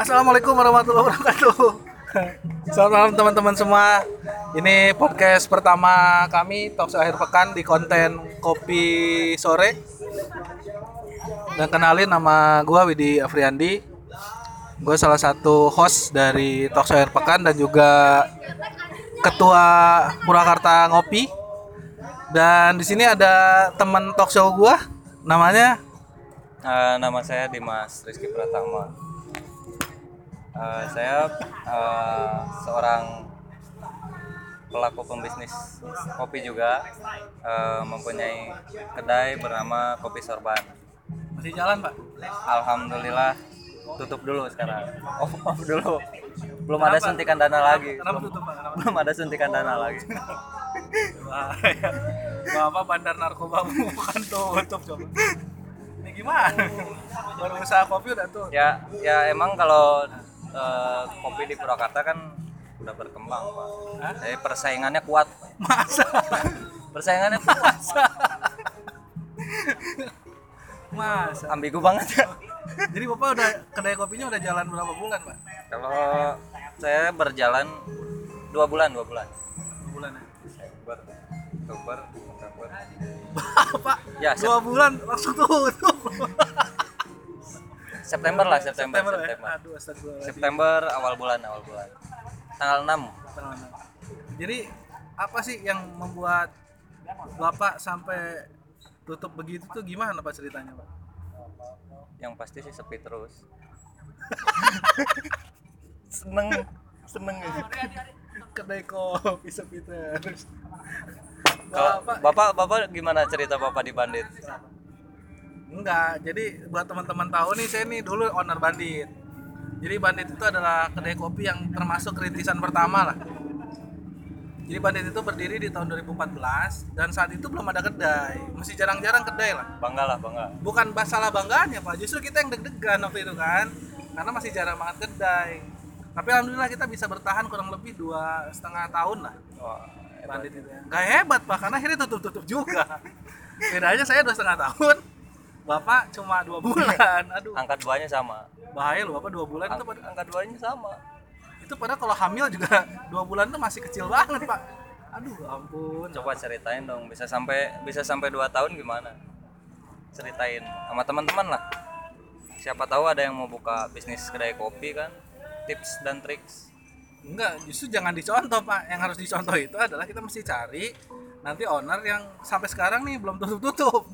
Assalamualaikum warahmatullahi wabarakatuh. Selamat malam teman-teman semua. Ini podcast pertama kami Talks akhir pekan di konten Kopi Sore. Dan kenalin nama gua Widi Afriandi. Gue salah satu host dari Talks akhir pekan dan juga ketua Purwakarta Ngopi. Dan di sini ada teman talk show gua namanya Eh, nama saya Dimas Rizky Pratama. Eh, saya eh, seorang pelaku pembisnis kopi juga, eh, mempunyai kedai bernama Kopi Sorban. masih jalan, Pak. Alhamdulillah tutup dulu sekarang. Off, off dulu. Belum ada suntikan dana lagi. Kenapa Belum, tutup, Pak? Kenapa? belum ada suntikan dana lagi. Bapak bandar narkoba bukan tutup coba. Ini gimana? Baru usaha kopi udah tuh. Ya, ya emang kalau eh, kopi di Purwakarta kan udah berkembang, Pak. Hah? Jadi persaingannya kuat. Masa? Persaingannya kuat. Masa? Masa? ambigu banget ya Jadi Bapak udah kedai kopinya udah jalan berapa bulan, Pak? kalau saya berjalan dua bulan dua bulan Dua bulan ya. Oktober Oktober November Bapak Ya, dua bulan langsung tutup. September lah September September, September, ya? Aduh. September awal bulan awal bulan tanggal 6 Tanggal enam. Jadi apa sih yang membuat Bapak sampai tutup begitu tuh gimana Pak ceritanya, Pak? yang pasti sih sepi terus seneng seneng kedai kopi sepi terus. Bapak bapak bapak gimana cerita bapak di Bandit enggak. Jadi buat teman-teman tahu nih saya nih dulu owner Bandit. Jadi Bandit itu adalah kedai kopi yang termasuk rintisan pertama lah. Jadi Bandit itu berdiri di tahun 2014 dan saat itu belum ada kedai. Masih jarang-jarang kedai lah. bangga lah bangga Bukan masalah banggaan ya Pak, justru kita yang deg-degan waktu itu kan. Karena masih jarang banget kedai. Tapi alhamdulillah kita bisa bertahan kurang lebih dua setengah tahun lah. Wah, bandit itu ya. Gak hebat pak, karena akhirnya tutup-tutup juga. Bedanya saya dua setengah tahun, bapak cuma dua bulan. Aduh, angka duanya sama bahaya loh bapak dua bulan itu Ang- pada angka duanya sama itu pada kalau hamil juga dua bulan tuh masih kecil banget pak. Aduh, ampun. coba ceritain dong bisa sampai bisa sampai dua tahun gimana ceritain sama teman-teman lah siapa tahu ada yang mau buka bisnis kedai kopi kan tips dan triks Enggak, justru jangan dicontoh pak. Yang harus dicontoh itu adalah kita mesti cari nanti owner yang sampai sekarang nih belum tutup-tutup.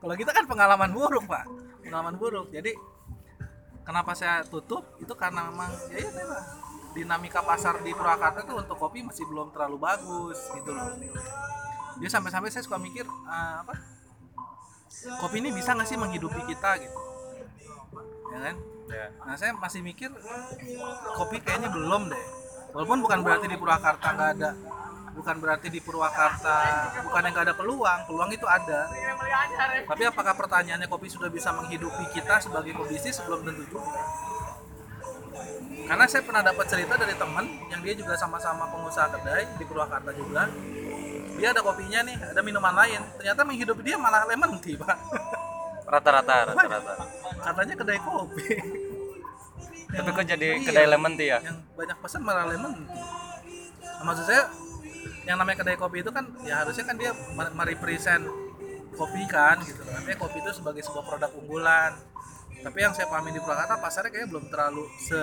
Kalau kita kan pengalaman buruk pak, pengalaman buruk. Jadi kenapa saya tutup itu karena memang ya itu lah dinamika pasar di Purwakarta tuh untuk kopi masih belum terlalu bagus gitu loh. Dia sampai-sampai saya suka mikir ah, apa kopi ini bisa nggak sih menghidupi kita gitu, ya kan? ya Nah saya masih mikir kopi kayaknya belum deh. Walaupun bukan berarti di Purwakarta nggak ada, bukan berarti di Purwakarta bukan yang nggak ada peluang, peluang itu ada. Tapi apakah pertanyaannya kopi sudah bisa menghidupi kita sebagai pebisnis belum tentu juga. Karena saya pernah dapat cerita dari teman yang dia juga sama-sama pengusaha kedai di Purwakarta juga. Dia ada kopinya nih, ada minuman lain. Ternyata menghidupi dia malah lemon tea, Pak. rata-rata rata-rata Katanya kedai kopi. tapi kok jadi Iya. kedai lemon tea ya yang banyak pesan malah lemon tea. Maksud saya yang namanya kedai kopi itu kan ya harusnya kan dia mer- merepresent kopi kan gitu. Artinya kopi itu sebagai sebuah produk unggulan. Tapi yang saya pahami di Purwakarta pasarnya kayaknya belum terlalu se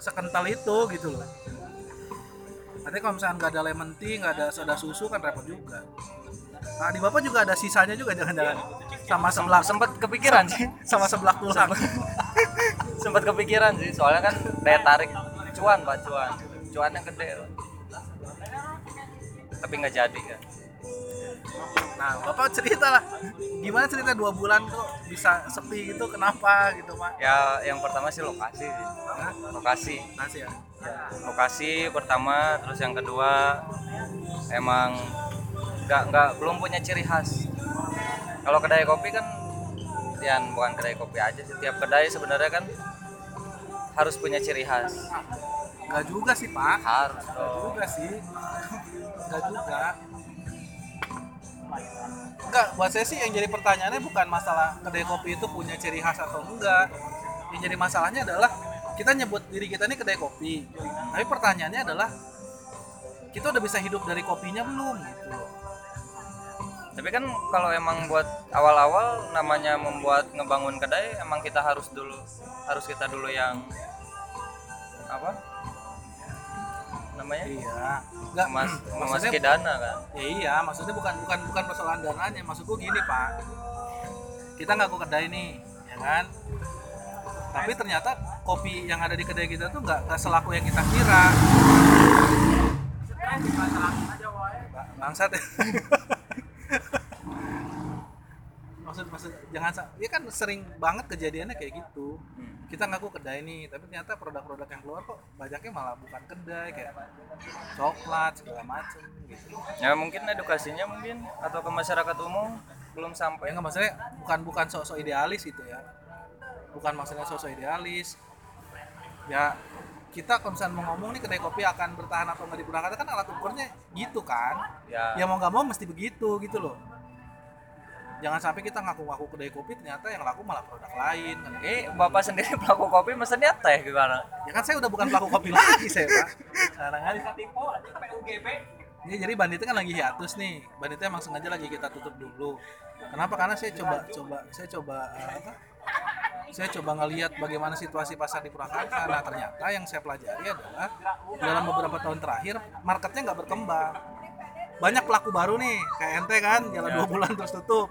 sekental itu gitu loh. Artinya kalau misalnya nggak ada lemon tea, nggak ada soda susu kan repot juga. Nah di bapak juga ada sisanya juga jangan-jangan sama sebelah sempat kepikiran sih sama sebelah tulang. sempat kepikiran sih soalnya kan daya tarik cuan pak cuan cuan yang gede. Tapi nggak jadi kan? Nah, Bapak cerita lah, gimana cerita dua bulan kok bisa sepi gitu, kenapa gitu Pak? ya yang pertama sih lokasi sih. Hah? lokasi. Nasi ya? lokasi pertama terus yang kedua emang nggak nggak belum punya ciri khas. Kalau kedai kopi kan ya bukan kedai kopi aja sih. Tiap kedai sebenarnya kan harus punya ciri khas. Enggak juga sih Pak, harus enggak dong. juga sih, enggak juga. Enggak, buat saya sih yang jadi pertanyaannya bukan masalah kedai kopi itu punya ciri khas atau enggak. yang jadi masalahnya adalah kita nyebut diri kita ini kedai kopi tapi pertanyaannya adalah kita udah bisa hidup dari kopinya belum gitu tapi kan kalau emang buat awal-awal namanya membuat ngebangun kedai emang kita harus dulu harus kita dulu yang apa namanya? Iya. Nggak Mas, memasuki dana kan ya iya maksudnya bukan bukan bukan persoalan dananya. Maksudku gini pak. Kita ngaku kedai nih ya kan? Tapi ternyata kopi yang ada di kedai kita tuh nggak nggak selaku yang kita kira. Ba- bangsat. Ya maksud maksud jangan ya kan sering banget kejadiannya kayak gitu kita ngaku kedai nih tapi ternyata produk-produk yang keluar kok banyaknya malah bukan kedai kayak coklat segala macem gitu. Ya mungkin edukasinya mungkin atau ke masyarakat umum belum ya sampai nggak maksudnya bukan bukan sosok idealis gitu ya. Bukan maksudnya sosok idealis. Ya kita kalau misalnya mau ngomong nih kedai kopi akan bertahan atau nggak di Purwakarta kan alat ukurnya gitu kan. Ya, ya mau nggak mau mesti begitu gitu loh jangan sampai kita ngaku-ngaku kedai kopi ternyata yang laku malah produk lain kan eh bapak sendiri pelaku kopi mesennya teh gimana ya kan saya udah bukan pelaku kopi lagi saya pak sekarang kan Ya, jadi banditnya kan lagi hiatus nih. Banditnya emang sengaja lagi kita tutup dulu. Kenapa? Karena saya coba coba saya coba eh, apa? Saya coba ngelihat bagaimana situasi pasar di Purwakarta. Nah, ternyata yang saya pelajari adalah dalam beberapa tahun terakhir marketnya nggak berkembang. Banyak pelaku baru nih, kayak ente kan, jalan dua bulan terus tutup.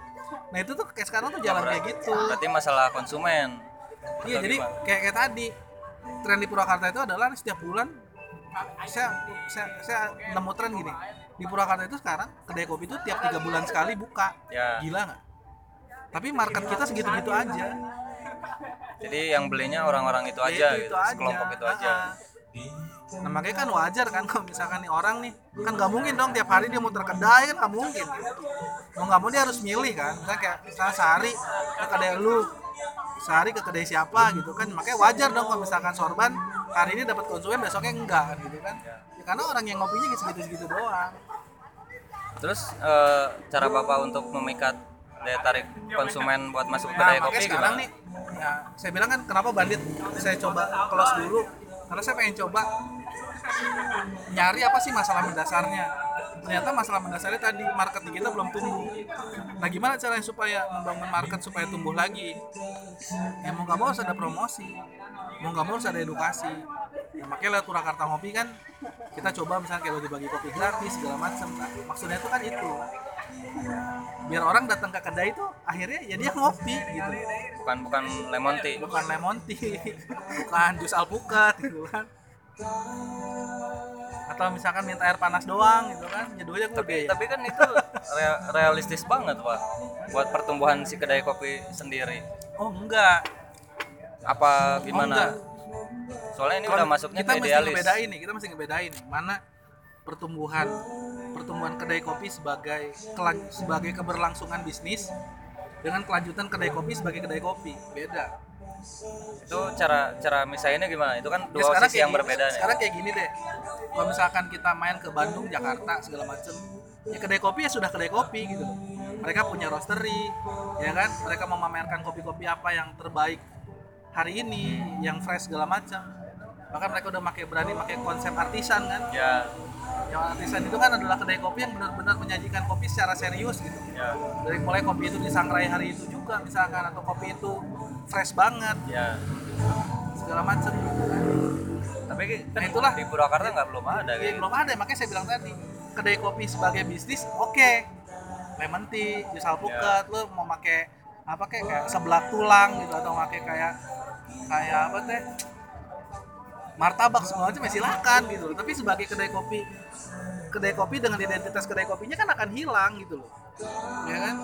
Nah itu tuh kayak sekarang tuh jalan kayak gitu. berarti masalah konsumen. Iya, jadi gimana? kayak kayak tadi tren di Purwakarta itu adalah setiap bulan saya saya, saya nemu tren gini. Di Purwakarta itu sekarang kedai kopi itu tiap tiga bulan sekali buka. Ya. Gila nggak? Tapi market kita segitu-gitu aja. Jadi yang belinya orang-orang itu aja Ya, gitu sekelompok itu aja. Nah makanya kan wajar kan kalau misalkan nih orang nih kan nggak mungkin dong tiap hari dia muter kedai kan nggak mungkin. Mau nggak mau dia harus milih kan misalnya kayak misalnya sehari ke kedai lu. Sehari ke kedai siapa gitu kan makanya wajar dong kalau misalkan sorban hari ini dapat konsumen besoknya enggak gitu kan. Ya, karena orang yang ngopinya segitu-segitu doang. Terus eh, cara bapak untuk memikat daya tarik konsumen buat masuk ke nah kedai makanya kopi sekarang gimana? nih ya saya bilang kan kenapa bandit saya coba close dulu karena saya pengen coba nyari apa sih masalah mendasarnya. Ternyata masalah mendasarnya tadi market kita belum tumbuh. Nah gimana caranya supaya membangun market supaya tumbuh lagi? Ya mau nggak mau harus ada promosi. Mau nggak mau harus ada edukasi. Ya, makanya lewat Purwakarta Ngopi kan kita coba misalnya kayak bagi-bagi kopi gratis segala macam nah, maksudnya itu kan itu biar orang datang ke kedai itu akhirnya ya dia ngopi gitu. Bukan bukan lemon tea. Bukan lemon tea. Bukan jus alpukat gitu kan. Atau misalkan minta air panas doang gitu kan. Ya tapi ya. tapi kan itu rea- realistis banget pak. Buat pertumbuhan si kedai kopi sendiri. Oh enggak. Apa oh, enggak. Gimana soalnya ini udah masuknya kita ke mesti idealis. ngebedain nih kita mesti ngebedain nih mana pertumbuhan pertumbuhan kedai kopi sebagai sebagai keberlangsungan bisnis dengan kelanjutan kedai kopi sebagai kedai kopi beda itu cara cara misalnya gimana itu kan Ya, dua sekarang sisi yang gini- berbeda Sekarang kayak gini deh. Kalau misalkan kita main ke Bandung, Jakarta segala macem, ya kedai kopi ya sudah kedai kopi gitu. loh. Mereka punya roastery, ya kan? Mereka memamerkan kopi-kopi apa yang terbaik hari ini, yang fresh segala macam. Bahkan mereka udah pakai berani pakai konsep artisan kan. ya Yang artisan itu kan adalah kedai kopi yang benar-benar menyajikan kopi secara serius gitu. ya Dari mulai kopi itu disangrai hari itu juga misalkan atau kopi itu fresh banget ya segala macam gitu kan. tapi kan Nah, itulah. di Purwakarta nggak belum ada gitu. belum ada makanya saya bilang tadi kedai kopi sebagai bisnis oke lemon tea jus alpukat lo mau pakai apa kayak kayak sebelah tulang gitu atau pakai kayak kayak apa teh martabak semua macam ya silakan gitu loh. Tapi sebagai kedai kopi kedai kopi dengan identitas kedai kopinya kan akan hilang gitu loh. Ya kan?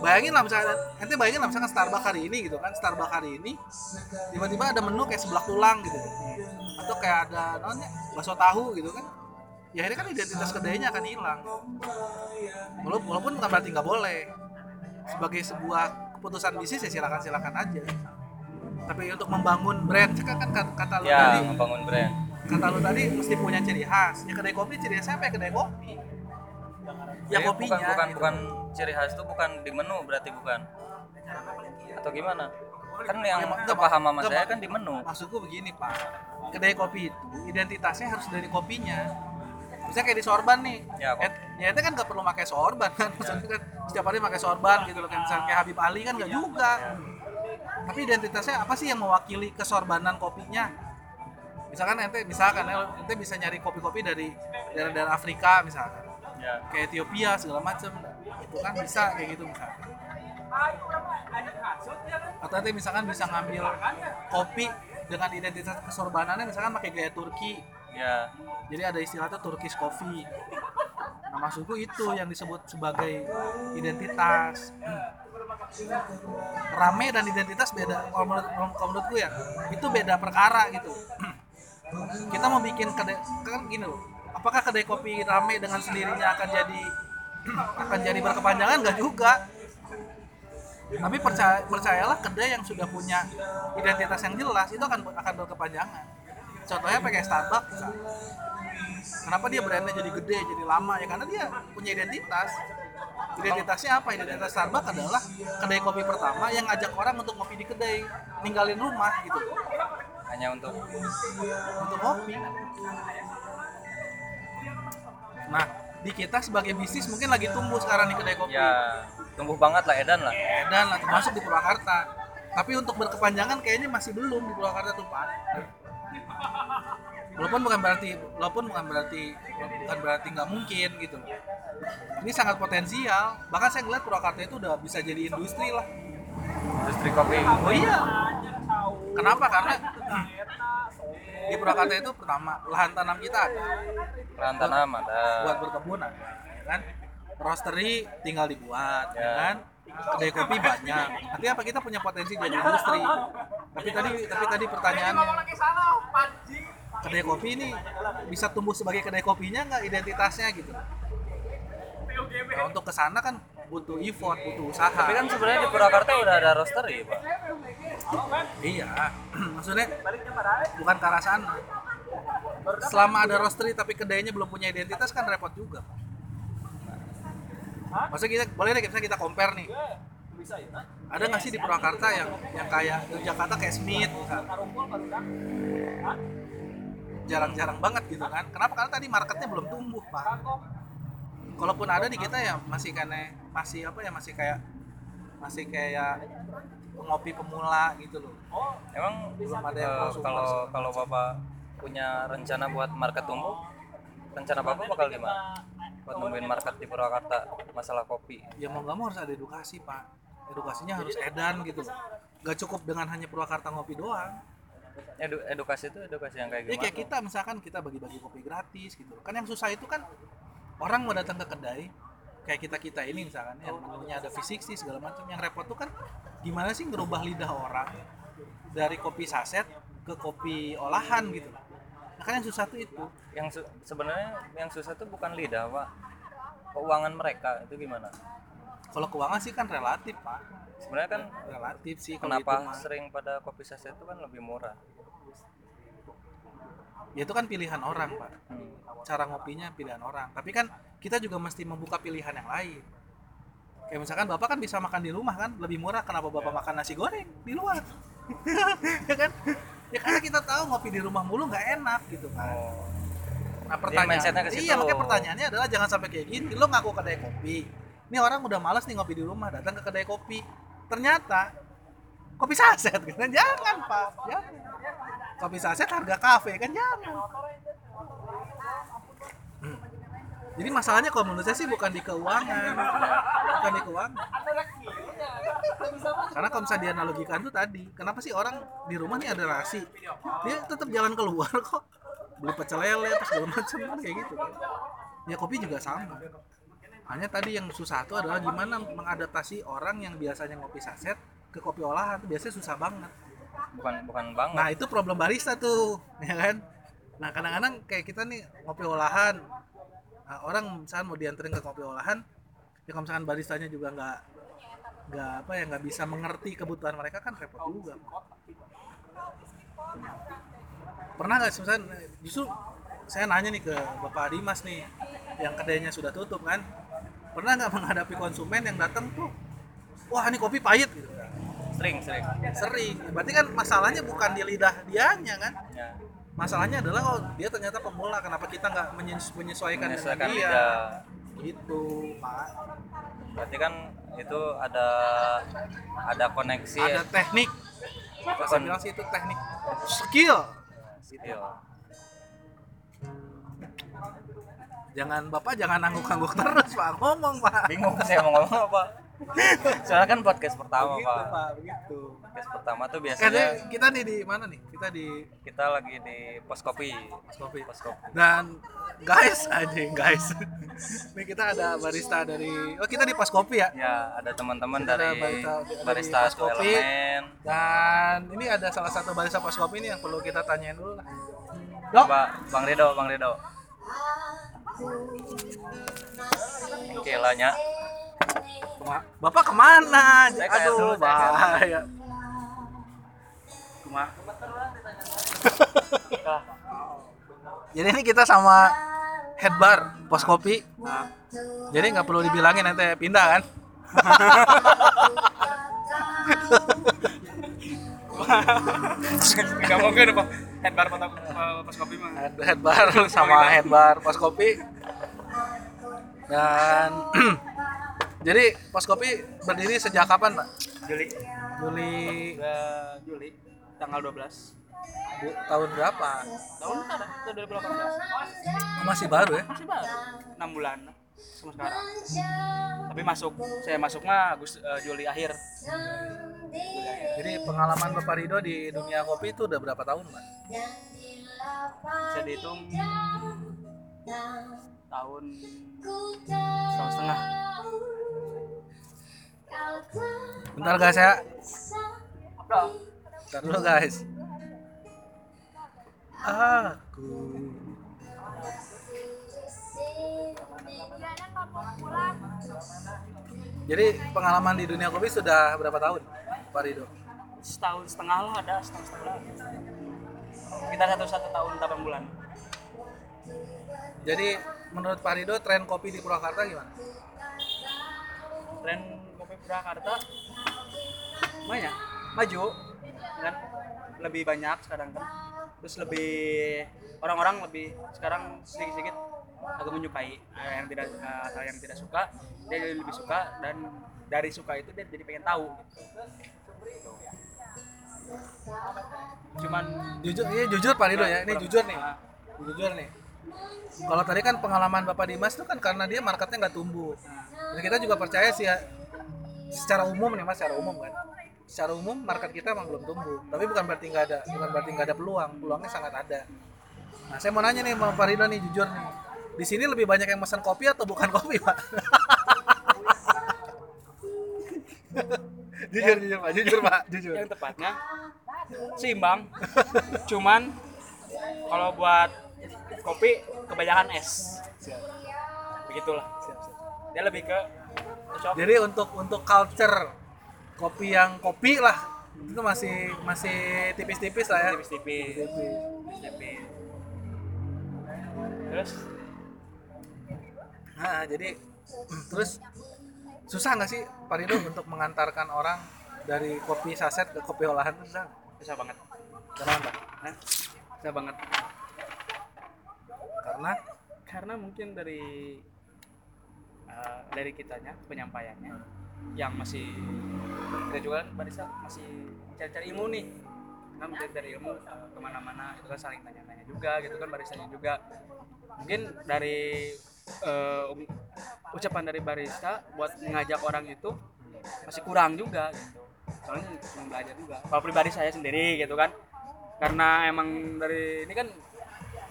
Bayangin lah misalnya ente bayangin lah misalkan Starbucks hari ini gitu kan. Starbucks hari ini tiba-tiba ada menu kayak sebelah tulang gitu atau kayak ada namanya bakso tahu gitu kan. Ya akhirnya kan identitas kedainya akan hilang. Walaupun, nggak berarti nggak boleh. Sebagai sebuah keputusan bisnis ya silakan silakan aja tapi untuk membangun brand kan kan kata, kata lu ya tadi. membangun brand. Kata lu tadi mesti punya ciri khas. Ya kedai kopi ciri khasnya apa ya? Kedai kopi. Ya Jadi kopinya bukan bukan gitu. bukan ciri khas itu bukan di menu berarti bukan. Atau gimana? Kan yang Ya, enggak, kepahaman enggak, saya kan di menu. Maksudku begini pak. Kedai kopi itu identitasnya harus dari kopinya. Misalnya kayak di sorban nih. Ya, kok. Ya itu kan nggak perlu pakai sorban kan? Maksudnya kan setiap hari pakai sorban gitu loh. Kan misalnya kayak Habib Ali kan nggak juga tapi identitasnya apa sih yang mewakili kesorbanan kopinya? Misalkan ente misalkan ente bisa nyari kopi-kopi dari daerah-daerah Afrika misalkan. Ya. Kayak Ethiopia segala macem. Itu kan bisa kayak gitu misalkan. Atau nanti misalkan bisa ngambil kopi dengan identitas kesorbanannya misalkan pakai gaya Turki. Ya. Jadi ada istilah tuh Turkish coffee. Nah maksudku itu yang disebut sebagai identitas rame dan identitas beda. Kalau menurut kalau menurutku ya itu beda perkara gitu. Kita mau bikin kedai kan gini loh. Apakah kedai kopi rame dengan sendirinya akan jadi akan jadi berkepanjangan? Nggak juga. Tapi percaya, percayalah kedai yang sudah punya identitas yang jelas itu akan akan berkepanjangan. Contohnya pakai Starbucks. Kenapa dia brandnya jadi gede jadi lama? Ya karena dia punya identitas. Identitasnya apa? Identitas Starbucks adalah kedai kopi pertama yang ngajak orang untuk ngopi di kedai ninggalin rumah gitu. Hanya untuk untuk ngopi. Nah di kita sebagai bisnis mungkin lagi tumbuh sekarang di kedai kopi. Ya tumbuh banget lah edan lah. Medan lah termasuk di Purwakarta. Tapi untuk berkepanjangan kayaknya masih belum di Purwakarta tuh Pak walaupun bukan berarti walaupun bukan berarti bukan berarti nggak mungkin gitu. Ini sangat potensial. Bahkan saya ngeliat Purwakarta itu udah bisa jadi industri lah. Industri kopi. Oh iya. Kenapa? Karena di Purwakarta itu pertama lahan tanam kita ada. Lahan tanam ada. Buat berkebun ada ya kan? Roastery tinggal dibuat ya Ya. kan? Kedai kopi banyak. Nanti apa kita punya potensi jadi industri. Tapi tadi tapi tadi pertanyaannya kedai kopi ini bisa tumbuh sebagai kedai kopinya nggak identitasnya gitu? Nah, untuk ke sana kan butuh effort butuh usaha. Tapi kan sebenarnya di Purwakarta udah ada roastery pak? Iya. Maksudnya bukan ke arah sana. Selama ada roastery tapi kedainya belum punya identitas kan repot juga. Maksudnya kita boleh deh misalnya kita compare nih? Ada nggak sih di Purwakarta yang yang kayak di Jakarta kayak Smith misalnya jarang-jarang banget gitu kan. Kenapa? Karena tadi marketnya belum tumbuh pak. Kalaupun ada di kita ya masih karena masih apa ya masih kayak masih kayak ngopi pemula gitu loh. Emang Belum ada yang prosumer kalau kalau bapak punya rencana buat market tumbuh rencana bapak bakal gimana? Buat nemuin market di Purwakarta masalah kopi. Ya mau nggak mau harus ada edukasi pak. Edukasinya harus edan gitu loh. Gak cukup dengan hanya Purwakarta ngopi doang Edu- edukasi itu edukasi yang kayak gimana kayak kita misalkan kita bagi-bagi kopi gratis gitu kan yang susah itu kan orang mau datang ke kedai kayak kita kita ini misalkan yang menunya ada V60 segala macam. Yang repot tuh kan gimana sih ngerubah lidah orang dari kopi saset ke kopi olahan gitu nah, kan yang susah tuh itu. Yang su- sebenarnya yang susah tuh bukan lidah pak. Keuangan mereka itu gimana? Kalau keuangan sih kan relatif pak. Sebenarnya kan relatif sih itu kenapa sering pada kopi saset itu kan lebih murah ya itu kan pilihan orang pak. Hmm. cara ngopinya pilihan orang. Tapi kan kita juga mesti membuka pilihan yang lain. Kayak misalkan bapak kan bisa makan di rumah kan? Lebih murah. Kenapa bapak makan nasi goreng? Di luar. Ya kan? Ya karena kita tahu ngopi di rumah mulu nggak enak gitu kan. Oh. nah pertanyaan iya makanya pertanyaannya adalah jangan sampai kayak gini. Lo ngaku kedai kopi. Ini orang udah malas nih ngopi di rumah datang ke kedai kopi. Ternyata kopi saset kan? Jangan pak. Jangan kopi saset harga kafe kan jangan Hmm. jadi masalahnya kalau menurut saya sih bukan di keuangan. Bukan di keuangan. Karena kalau misalnya dianalogikan tuh tadi kenapa sih orang di rumah nih ada rasi dia tetap jalan keluar kok. Beli pecel lele apa segala macam kan kayak gitu. Kan ya kopi juga sama. Hanya tadi yang susah tuh adalah gimana mengadaptasi orang yang biasanya ngopi saset ke kopi olahan biasanya susah banget bukan bukan banget Nah itu problem barista tuh, ya kan? Nah kadang-kadang kayak kita nih ngopi olahan, nah, orang misalnya mau dianterin ke kopi olahan, ya kalau misalkan baristanya juga nggak nggak apa ya nggak bisa mengerti kebutuhan mereka kan repot juga. Pernah nggak misalnya justru saya nanya nih ke Bapak Dimas nih, yang kedainya sudah tutup kan, pernah nggak menghadapi konsumen yang datang tuh, wah ini kopi pahit gitu kan? Sering sering. Sering. Berarti kan masalahnya bukan di lidah dianya kan? Ya. Masalahnya adalah oh dia ternyata pemula kenapa kita nggak menyes- menyesuaikan dengan menyesuaikan dia? lidah gitu pak. Berarti kan itu ada ada koneksi. Ada teknik. Saya bilang sih itu teknik. Skill. Skill. Jangan bapak jangan angguk-angguk terus pak. Ngomong pak. Bingung saya mau ngomong apa soalnya kan podcast pertama begitu pak. Pak begitu. Podcast pertama tuh biasanya ini kita nih di mana nih? Kita di kita lagi di pos kopi. Pos Kopi. pos kopi. Dan guys anjing guys. Nih kita ada barista dari oh kita di pos kopi ya? Ya ada teman-teman dari barista- dari barista Pos Satu Kopi. elemen. Dan ini ada salah satu barista pos kopi ini yang perlu kita tanyain dulu lah. Dok? Pak Bang Rido Bang Rido. Oke lah Nya. Bapak ke mana? Saya aduh bahaya. Kuma. jadi ini kita sama headbar pos kopi. Jadi nggak perlu dibilangin nanti pindah kan? Gak mungkin pak. Headbar foto pas kopi mah. Head, headbar sama headbar pos kopi. Dan jadi pos kopi berdiri sejak kapan pak? Juli. Juli. Udah Juli tanggal 12 bu- tahun berapa? Tahun sekarang itu 2018 Oh, masih baru ya? Masih baru. 6 bulan sama sekarang. Tapi masuk saya masuk mah Agustus eh, Juli akhir. Jadi pengalaman bapak Rido di dunia kopi itu udah berapa tahun pak? Bisa dihitung tahun setengah bentar guys ya. Bentar dulu guys. Aku jadi pengalaman di dunia kopi sudah berapa tahun Pak Rido? Setahun setengah lah ada setahun setengah. Kita satu satu tahun 8 bulan. Jadi menurut Pak Rido tren kopi di Purwakarta gimana? Tren Purwakarta banyak. Maju kan? Lebih banyak sekarang kan? Terus lebih orang-orang lebih sekarang sedikit-sedikit agak menyukai Eh, yang tidak atau yang tidak suka. Dia jadi lebih suka dan dari suka itu dia jadi pengen tahu gitu. cuman jujur ini jujur Pak Rido ya. Ini jujur nih. Ah, jujur nih. Kalau tadi kan pengalaman Bapak Dimas itu kan karena dia marketnya nggak tumbuh. Dan kita juga percaya sih ya secara umum nih mas secara umum kan. Secara umum market kita emang belum tumbuh tapi bukan berarti nggak ada bukan berarti nggak ada peluang peluangnya sangat ada. Nah saya mau nanya nih sama Pak Rido nih jujur nih. Di sini lebih banyak yang pesan kopi atau bukan kopi pak? Jujur jujur pak. Jujur pak. Jujur. Yang tepatnya seimbang. Cuman kalau buat kopi kebanyakan es. Begitulah. Dia lebih ke Jadi untuk untuk culture kopi yang kopi lah itu masih masih tipis-tipis lah ya. tipis-tipis tipis terus Nah, jadi terus susah nggak sih Pak Rido untuk mengantarkan orang dari kopi saset ke kopi olahan itu susah? susah banget Kenapa? Hah? susah banget Karena karena mungkin dari uh, dari kitanya penyampaiannya yang masih kita juga kan barista masih cari-cari ilmu nih. Kan mungkin dari ilmu uh, ke mana-mana itu kan saling tanya-tanya juga gitu kan baristanya juga. Mungkin dari uh, ucapan dari barista buat mengajak orang itu masih kurang juga gitu. Soalnya cuma belajar juga. Kalau pribadi saya sendiri gitu kan. Karena emang dari ini kan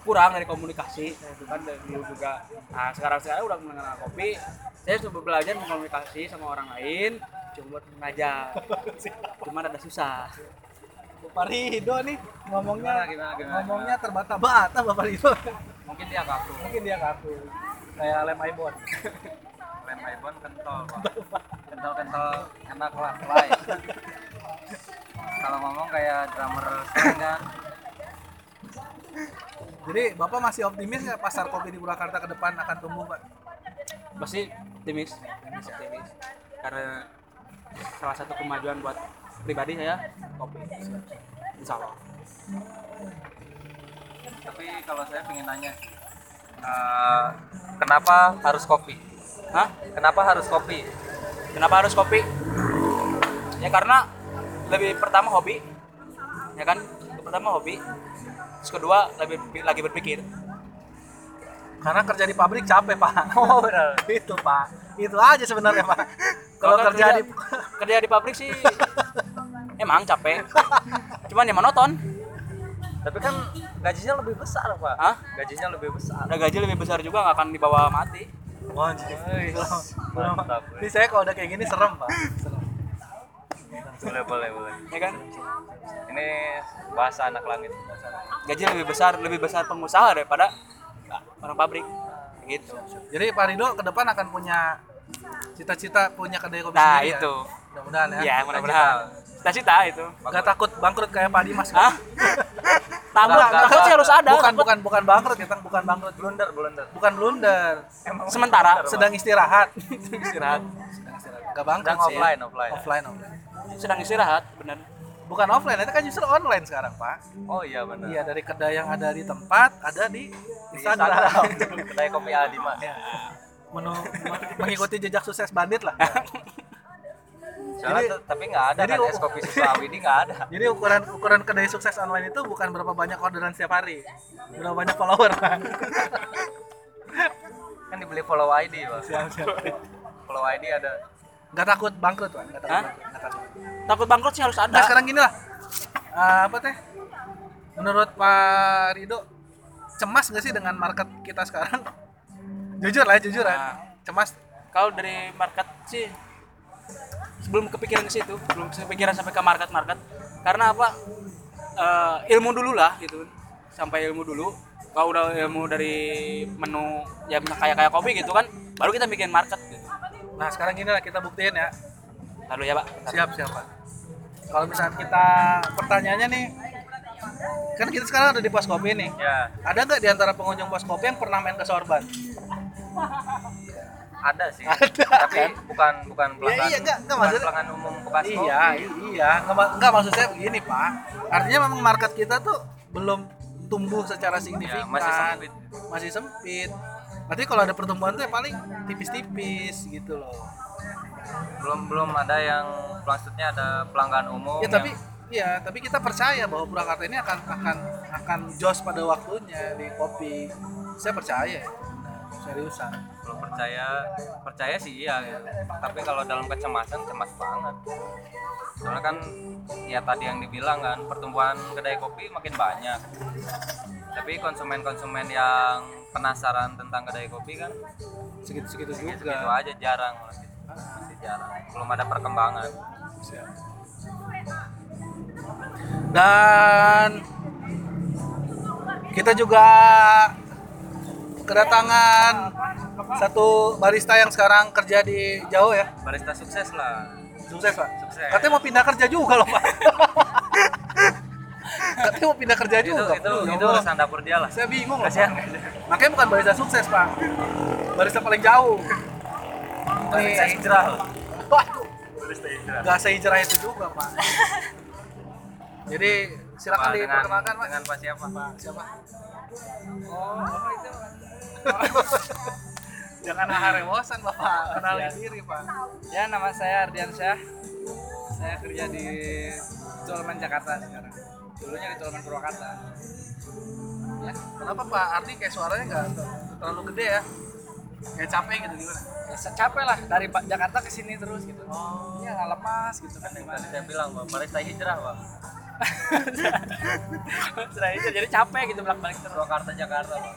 kurang dari komunikasi itu kan dari dulu juga nah sekarang saya udah mengenal kopi saya coba belajar mengkomunikasi sama orang lain coba buat mengajar cuman ada susah Bapak Rido nih ngomongnya Gimana, gimana, gimana? ngomongnya terbata-bata Bapak Rido. Mungkin dia kaku. Mungkin dia kaku. Kayak lem ibon. Lem ibon kental. Kental kental enak lah. Kalau ngomong kayak drummer kan. Jadi Bapak masih optimis nggak pasar kopi di Purwakarta ke depan akan tumbuh, Pak? pasti optimis optimis karena salah satu kemajuan buat pribadi saya kopi insya Allah Tapi kalau saya pengen nanya, eh, kenapa harus kopi? Hah? Kenapa harus kopi? kenapa harus kopi ya karena lebih pertama hobi ya kan pertama hobi terus kedua lebih lagi berpikir Karena kerja di pabrik capek, Pak. Oh benar. itu, Pak. Itu aja sebenarnya, Pak. Kalau Kalau kerja di kerja di pabrik sih emang capek cuman ya monoton Tapi kan gajinya lebih besar, Pak. Hah? Gajinya lebih besar. ada gaji lebih besar juga nggak akan dibawa mati Oh. Belum- Mantap. Ini saya kalau udah kayak gini serem, Pak. Boleh, boleh, boleh. ya kan Ini bahasa anak langit. gaji lebih besar lebih besar pengusaha daripada orang pabrik gitu Jadi Pak Rido ke depan akan punya cita-cita punya kedai kopi nah sendiri ya? itu Mudah-mudahan ya. ya mudah-mudahan cita-cita itu Gak takut bangkrut kayak Pak Dimas. Enggak, enggak, takut sih harus ada Bukan bukan bukan bangkrut ya, Tang. bukan bangkrut. Blunder, blunder. Bukan blunder. sementara Sedang istirahat. istirahat Gak bangkrut sih. ya. offline, offline. Offline, offline. sedang istirahat bener Bukan offline, itu kan justru online sekarang, Pak. Oh iya benar. Iya, dari kedai yang ada di tempat, ada di Di Instagram. Instagram. Kedai kopi Adima. Ya. Menu, me- mengikuti jejak sukses bandit lah. Soalnya Jadi- tapi nggak ada jadi kan u- es kopi susu Awidi nggak ada. Jadi ukuran ukuran kedai sukses online itu bukan berapa banyak orderan setiap hari, berapa banyak follower. Pak. Kan dibeli follow ID, Pak. siap, siap. Follow ID ada. Gak takut bangkrut, Pak. Gak takut Hah? bangkrut. Nggak takut. takut bangkrut sih harus ada Nah sekarang gini lah, Eh, apa teh? Menurut Pak Rido, cemas gak sih dengan market kita sekarang? jujur lah, jujur Nah. lah. Cemas. kalau dari market sih sebelum kepikiran ke situ belum kepikiran sampai ke market market karena apa Eh, ilmu dulu lah gitu sampai ilmu dulu kalau udah ilmu dari menu ya kayak kayak kopi gitu kan baru kita bikin market gitu. Nah sekarang gini lah kita buktiin ya. lalu ya pak Siap, siap Pak. Kalau misalnya kita pertanyaannya nih, kan kita sekarang ada di pos kopi nih. Ya, Ada nggak di antara pengunjung pos kopi yang pernah main ke sorban? ada sih. Ada, Tapi kan? bukan bukan pelanggan. iya, nggak, nggak, bukan maksudnya- pelanggan umum bekas. Iya, iya. Nggak, ma- nggak maksud saya begini Pak. Artinya memang market kita tuh belum tumbuh secara signifikan. Iya, masih sempit. Masih sempit. Berarti kalau ada pertumbuhan tuh ya paling tipis-tipis gitu loh. Belum belum ada yang maksudnya ada pelanggan umum. Ya tapi yang- ya tapi kita percaya bahwa Purwakarta ini akan akan akan jos pada waktunya di kopi. Saya percaya. Nah, seriusan. belum percaya percaya sih iya gitu. tapi kalau dalam kecemasan cemas banget soalnya kan ya tadi yang dibilang kan pertumbuhan kedai kopi makin banyak tapi konsumen-konsumen yang penasaran tentang kedai kopi kan Segitu-segitu gitu juga. aja jarang masih, masih jarang belum ada perkembangan Dan kita juga kedatangan satu barista yang sekarang kerja di jauh ya. barista sukses lah Sukses, Pak. Sukses. Katanya mau pindah kerja juga loh, Pak. Katanya mau pindah kerja itu juga. itu itu Allah. urusan dapur dia lah Saya bingung kasihan Pak. Makanya bukan barista sukses, Pak. Barista paling jauh. barista hijrah loh. Waduh, barista hijrah nggak sehijrah itu juga, Pak. Jadi silakan Pak, dengan, diperkenalkan, Pak. dengan Pak siapa Pak siapa? oh apa itu Jangan harewosan Bapak, kenalin diri Pak. ya nama saya Ardiansyah saya kerja di Colman Jakarta sekarang dulunya di Colman Purwakarta. Ya, kenapa Pak? Ardi kayak suaranya nggak terlalu gede ya? Kayak capek gitu gimana? ya, saya capek lah. Dari Pak Jakarta ke sini terus gitu. Oh, ya nggak lemas gitu kan. Tadi gimana saya bilang Bang, barista hijrah bang Setelah itu jadi capek gitu bolak balik terus. Purwakarta Jakarta bang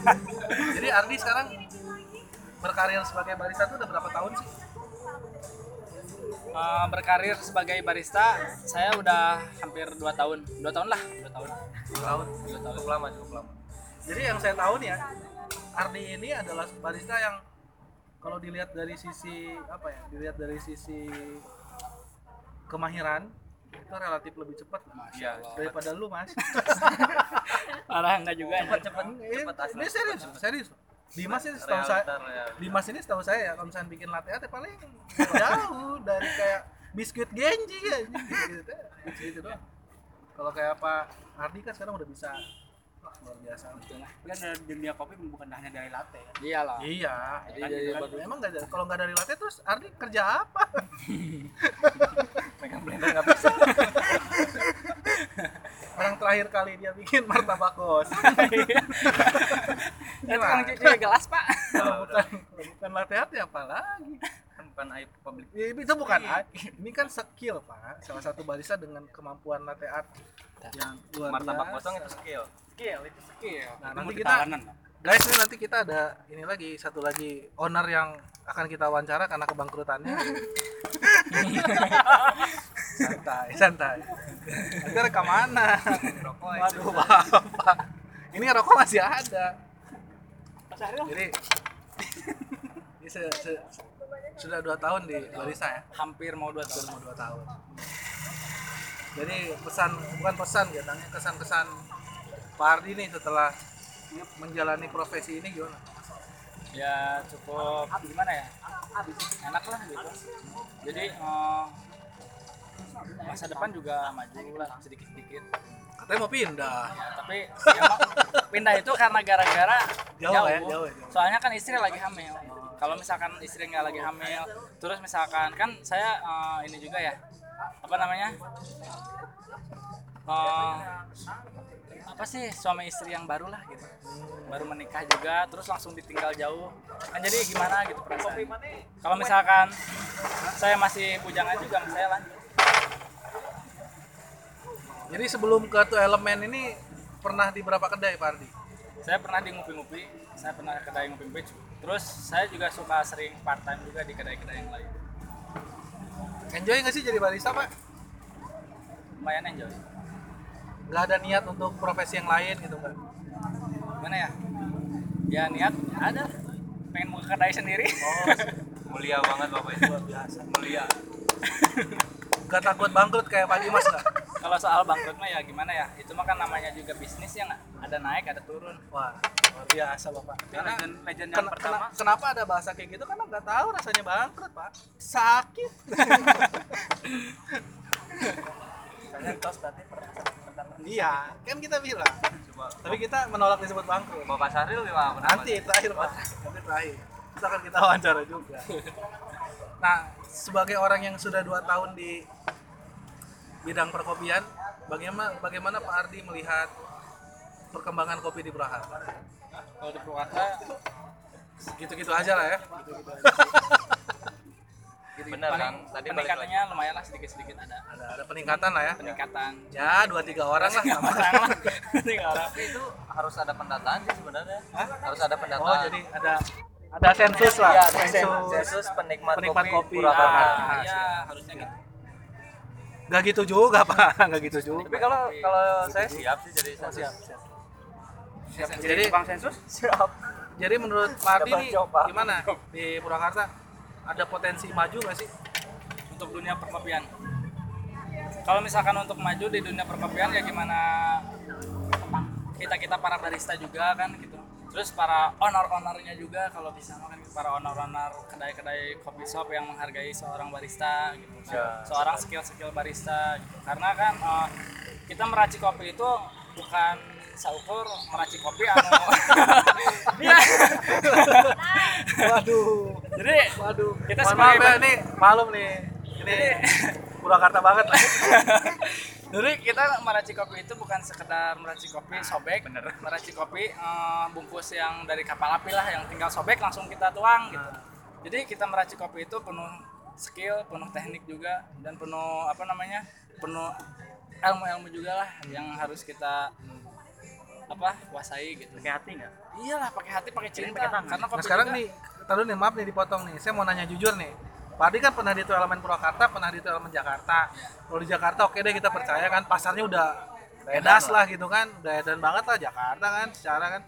jadi Ardi sekarang berkarir sebagai barista tuh udah berapa tahun sih? Eh, berkarir sebagai barista saya udah hampir 2 tahun 2 tahun lah 2 tahun Tahun. cukup lama cukup lama Jadi yang saya tahu nih ya, Ardi ini adalah barista yang kalau dilihat dari sisi apa ya? Dilihat dari sisi kemahiran itu relatif lebih cepat Iya. daripada lu mas. parah enggak juga asli ini serius, serius. Dimas ini setahu saya, ya. Dimas ini setahu saya ya, kalau misalnya bikin latte art ya paling jauh dari kayak biskuit Genji ya gitu, gitu. Doang. Kalau kayak Pak Ardi kan sekarang udah bisa. Wah, luar biasa. Kan dari dunia kopi bukan hanya dari latte ya iyalah. Iya. Jadi kan, dari kan, baru- emang nggak kalau nggak dari latte terus Ardi kerja apa? Megang blender nggak bisa orang terakhir kali dia bikin martabak kos. Itu kan cuci gelas pak. Kalau bukan. Bukan latte art ya apa lagi? Kan bukan aib publik. Ya, itu bukan art. ini kan skill pak. Salah satu barista dengan kemampuan latte art yang luar martabak biasa. kosong itu skill. Skill itu skill. Nah, nanti kita- guys ini nanti kita ada ini lagi satu lagi owner yang akan kita wawancara karena kebangkrutannya santai. Santai. Nanti rekam mana? Rokok waduh bapak. Ini rokok masih ada. Mas Ariel jadi ini se- se- sudah dua tahun di barista ya? Hampir mau dua tahun. Mau dua tahun. Jadi pesan bukan pesan ya tanya kesan-kesan Pak Ardi nih setelah menjalani profesi ini gimana? ya cukup gimana ya? Enak lah gitu. Jadi eh, masa depan juga maju lah sedikit-sedikit. Katanya mau pindah. ya, tapi ya, pindah itu karena gara-gara Jauh jauh, ya, jauh. ya, jauh. soalnya kan istri lagi hamil. Kalau misalkan istri nggak lagi hamil terus misalkan kan saya eh, ini juga ya apa namanya? Eh, apa sih suami istri yang baru lah gitu. Baru menikah juga terus langsung ditinggal jauh. Kan jadi gimana gitu perasaan. Kalau misalkan saya masih bujangan juga saya lanjut Jadi sebelum ke tuh elemen ini pernah di berapa kedai Pak Ardi? saya pernah di ngupi-ngupi saya pernah kedai ngupi-ngupi terus saya juga suka sering part time juga di kedai-kedai yang lain Enjoy nggak sih jadi barista Pak? lumayan enjoy Nggak ada niat untuk profesi yang lain gitu kan? gimana ya ya niat ada pengen buka kedai sendiri mulia banget bapak itu Luar biasa. mulia Gak takut bangkrut kayak Pak Dimas nggak? Kalau soal bangkrut mah ya gimana ya itu mah kan namanya juga bisnis ya nggak ada naik ada turun Wah, luar biasa Bapak. Karena legend, legend yang Ken- pertama kena- kenapa ada bahasa kayak gitu? Karena nggak tahu rasanya bangkrut, Pak. Sakit. saya tos berarti pernah iya, kan kita bilang. coba Tapi kita menolak disebut bangkrut. bapak Sahril gimana? Nanti terakhir, Pak. Nanti terakhir. Kita akan kita wawancara juga. Nah, sebagai orang yang sudah dua tahun di bidang perkopian, bagaimana bagaimana Pak Ardi melihat perkembangan kopi di Purwakarta? kalau di Purwakarta Gitu-gitu aja lah ya. gitu-gitu aja bener kan tadi peningkatannya lumayan lah sedikit-sedikit ada Ada ada peningkatan lah ya. peningkatan Ya, dua tiga orang lah. orang lah tiga orang tapi itu harus ada pendataan sih sebenarnya harus ada pendataan Oh, jadi ada ada sensus lah. Iya, sensus. sensus penikmat, Penikmat kopi, kopi. Purwakarta. Ah, ah, iya. ya harusnya gitu Gak gitu juga, Pak. Gak gitu juga. tapi kalau kalau saya siap sih jadi sensus siap, siap. siap Jadi- bang sensus siap Jadi menurut Pak Ardi Coba nih gimana di Purwakarta? Ada potensi maju nggak sih? untuk dunia perkopian kalau misalkan untuk maju di dunia perkopian ya gimana kita kita para barista juga kan gitu terus para owner-ownernya juga kalau bisa mah kan para owner-owner kedai-kedai kopi shop yang menghargai seorang barista gitu Ya. seorang skill-skill barista gitu. karena kan eh, kita meracik kopi itu bukan saukur meracik kopi anu. Waduh. jadi Waduh. Kita sebagai maaf ya, ini malum nih. Ini Purwakarta banget lah. Jadi kita meracik kopi itu bukan sekedar meracik kopi sobek, bener. meracik kopi eh, bungkus yang dari kapal api lah yang tinggal sobek langsung kita tuang gitu. Jadi kita meracik kopi itu penuh skill, penuh teknik juga dan penuh apa namanya? penuh ilmu-ilmu juga lah yang harus kita apa kuasai gitu. pakai hati nggak Iyalah pakai hati, pakai cinta. pakai tangan. Karena kopi Nah sekarang juga- nih, taruh nih maaf nih dipotong nih. Saya mau nanya jujur nih. Pak Ardi kan pernah di Tuh Elemen Purwakarta, pernah di Tuh Elemen Jakarta. Kalau di Jakarta oke deh kita percaya kan pasarnya udah edas lah gitu kan, udah edan banget lah Jakarta kan, secara kan.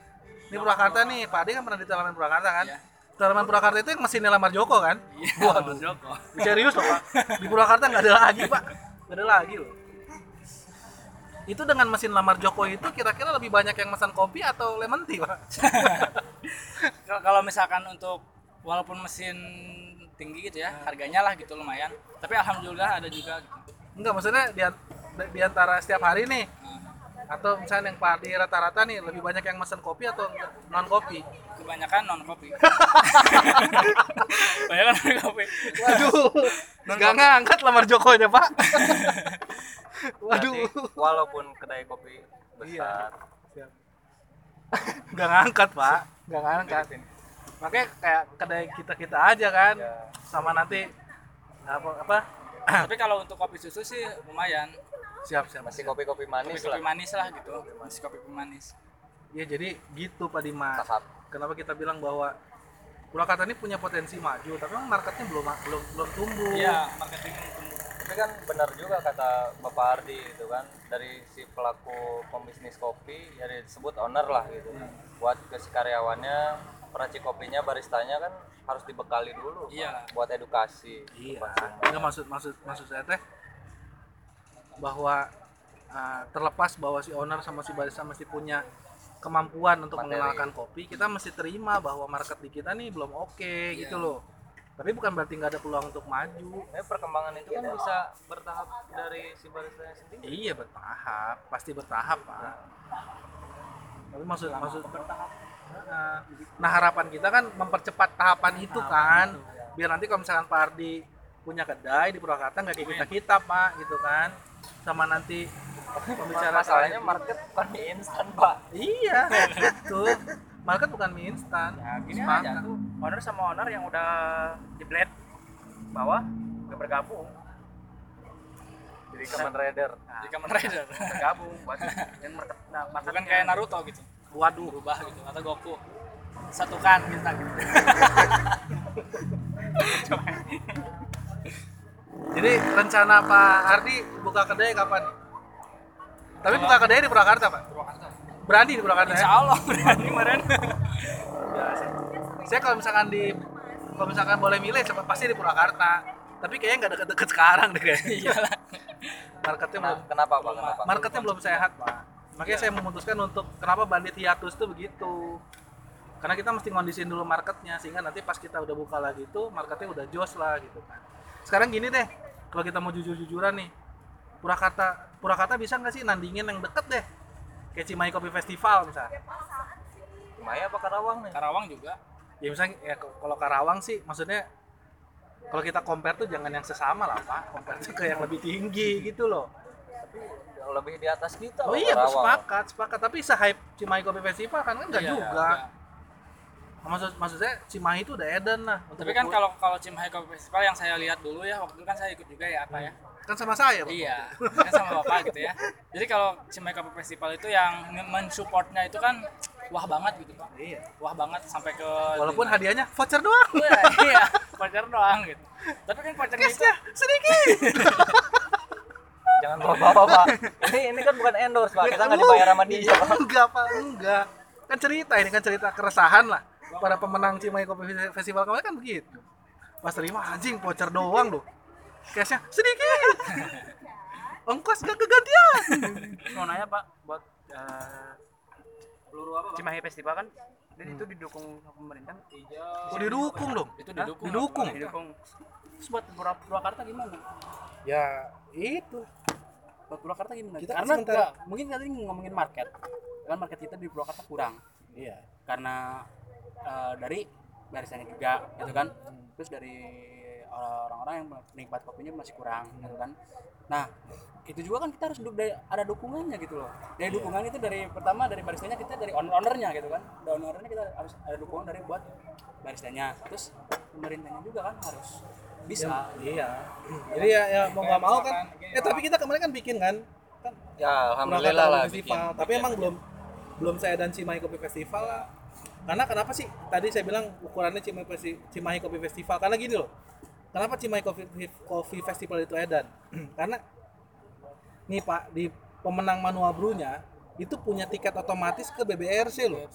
Ini Purwakarta nih, Pak Ardi kan pernah di Tuh Elemen Purwakarta kan. Elemen Purwakarta itu yang mesinnya Lamar Joko kan? Iya, Waduh. Mas Joko. Serius loh Pak. Di Purwakarta nggak ada lagi Pak. Nggak ada lagi loh. Itu dengan mesin lamar Joko itu kira-kira lebih banyak yang pesan kopi atau lemon tea Pak? Kalau misalkan untuk walaupun mesin tinggi gitu ya harganya lah gitu lumayan. Tapi alhamdulillah ada juga gitu. enggak maksudnya di, di antara setiap hari nih atau misalnya yang Ardi rata-rata nih lebih banyak yang mesen kopi atau non kopi? Kebanyakan non kopi. Kebanyakan non kopi. Waduh. Nggak ngangkat lamar Jokonya Pak. Waduh. Berarti walaupun kedai kopi Iya. besar. Nggak ngangkat Pak. Nggak ngangkat makanya kayak kedai kita kita aja kan. Ya. sama nanti apa apa? Tapi kalau untuk kopi susu sih lumayan. Siap siap masih kopi-kopi manis kopi, lah. kopi manis lah gitu. Masih kopi manis. Ya jadi gitu Pak Dimas. Tahap kenapa kita bilang bahwa Purwakarta ini punya potensi maju tapi memang marketnya belum belum belum tumbuh. Iya marketing tumbuh. Tapi kan benar juga kata Bapak Ardi itu kan dari si pelaku pembisnis kopi ya disebut owner lah gitu. Hmm. buat ke si karyawannya peracik kopinya baristanya kan harus dibekali dulu Pak, Iya. buat edukasi Iya, enggak maksud maksud maksud saya teh bahwa uh, terlepas bahwa si owner sama si barista masih punya kemampuan untuk Materi. mengenalkan kopi, kita mesti terima bahwa market di kita nih belum oke gitu loh. Tapi bukan berarti nggak ada peluang untuk maju. Nah, perkembangan itu kan bisa bertahap dari si baristanya sendiri Iya bertahap, pasti bertahap pak. Tapi maksud maksud bertahap. Nah harapan kita kan mempercepat tahapan itu kan, biar nanti kalau misalkan Pak Ardi punya kedai di Purwakarta nggak kayak kita kita pak, gitu kan. Sama nanti pembicara masalahnya market bukan mie instan pak. Iya, betul. Market bukan mie instan. ya gini aja tuh. Owner sama owner yang udah di blade bawah udah bergabung. Jadi Kamen Rider. Di Kamen Rider bergabung buat yang market nah, bukan marketnya. kayak Naruto gitu Waduh, berubah gitu atau Goku satukan kita gitu jadi rencana Pak Ardi buka kedai kapan? Tapi buka kedai di Purwakarta pak? Purwakarta Berani di Purwakarta Insya ya? Allah berani kemarin Saya kalau misalkan di kalau misalkan boleh milih pasti di Purwakarta. Tapi kayaknya nggak deket-deket sekarang deh kayaknya. Marketnya Nah, belum kenapa pak kenapa marketnya belum sehat pak. Makanya saya memutuskan untuk kenapa bandit hiatus itu begitu. Karena kita mesti ngondisin dulu marketnya sehingga nanti pas kita udah buka lagi itu marketnya udah jos lah gitu kan. Sekarang gini deh, kalau kita mau jujur-jujuran nih, Purwakarta Purwakarta bisa nggak sih nandingin yang deket deh? Kayak Cimahi Kopi Festival misalnya. Maya apa Karawang nih Karawang juga Ya misalnya ya kalau Karawang sih maksudnya kalau kita compare tuh jangan yang sesama lah pak, compare tuh ke yang lebih tinggi gitu loh. Lebih di atas kita Oh iya, sepakat, sepakat. Tapi se-hype Cimahi Kopi Festival kan enggak Iya, juga. enggak. Maksud maksud saya Cimahi itu udah edan lah. tapi kan kalau kalau Cimahi Kopi Festival yang saya lihat dulu ya waktu itu kan saya ikut juga ya apa ya kan sama saya, iya kan sama bapak gitu ya jadi kalau Cimahi Kopi Festival itu yang mensupportnya itu kan wah banget gitu pak Iya. wah banget sampai ke Walaupun hadiahnya voucher doang. iya, iya voucher doang gitu tapi kan vouchernya itu sedikit. jangan bawa-bawa pak ini ini kan bukan endorse pak kita nggak dibayar sama dia Iya, enggak, Pak, enggak. Kan cerita ini kan cerita keresahan lah. Para pemenang Cimahi Kopi Festival kemarin kan begitu. Pas terima anjing voucher doang loh. Cashnya sedikit. Ongkos gak kegantian. mau nanya pak buat eh, peluru apa Cimahi Festival kan dan itu didukung sama pemerintah Oh didukung dong. itu didukung Didukung. didukung terus buat Purwakarta gimana Ya itu. buat Purwakarta gimana? Kita karena sementara- nggak- mungkin ini ngomongin market. Kan market kita di Purwakarta kurang. Iya. karena eh, dari barisannya juga gitu kan. Terus dari orang-orang yang menikmat kopinya masih kurang gitu kan. Nah itu juga kan kita harus du- dari- ada dukungannya gitu loh. Dari dukungan itu dari pertama dari baristanya kita dari owner ownernya gitu kan. Dari owner ownernya kita harus ada dukungan dari buat baristanya terus pemerintahnya juga kan harus bisa Iya. Jadi ya, ya mau nggak mau kan. Eh tapi kita kemarin kan bikin kan. Kan ya alhamdulillah lah Kopi bikin Festival. Tapi emang belum belum saya dan Cimahi Kopi Festival lah. Karena kenapa sih? Tadi saya bilang ukurannya Cimahi, Cimahi Kopi Festival. Karena gini loh. Kenapa Cimahi Kopi, Kopi Festival itu edan? Karena nih Pak di pemenang manual brew-nya itu punya tiket otomatis ke BBRC loh.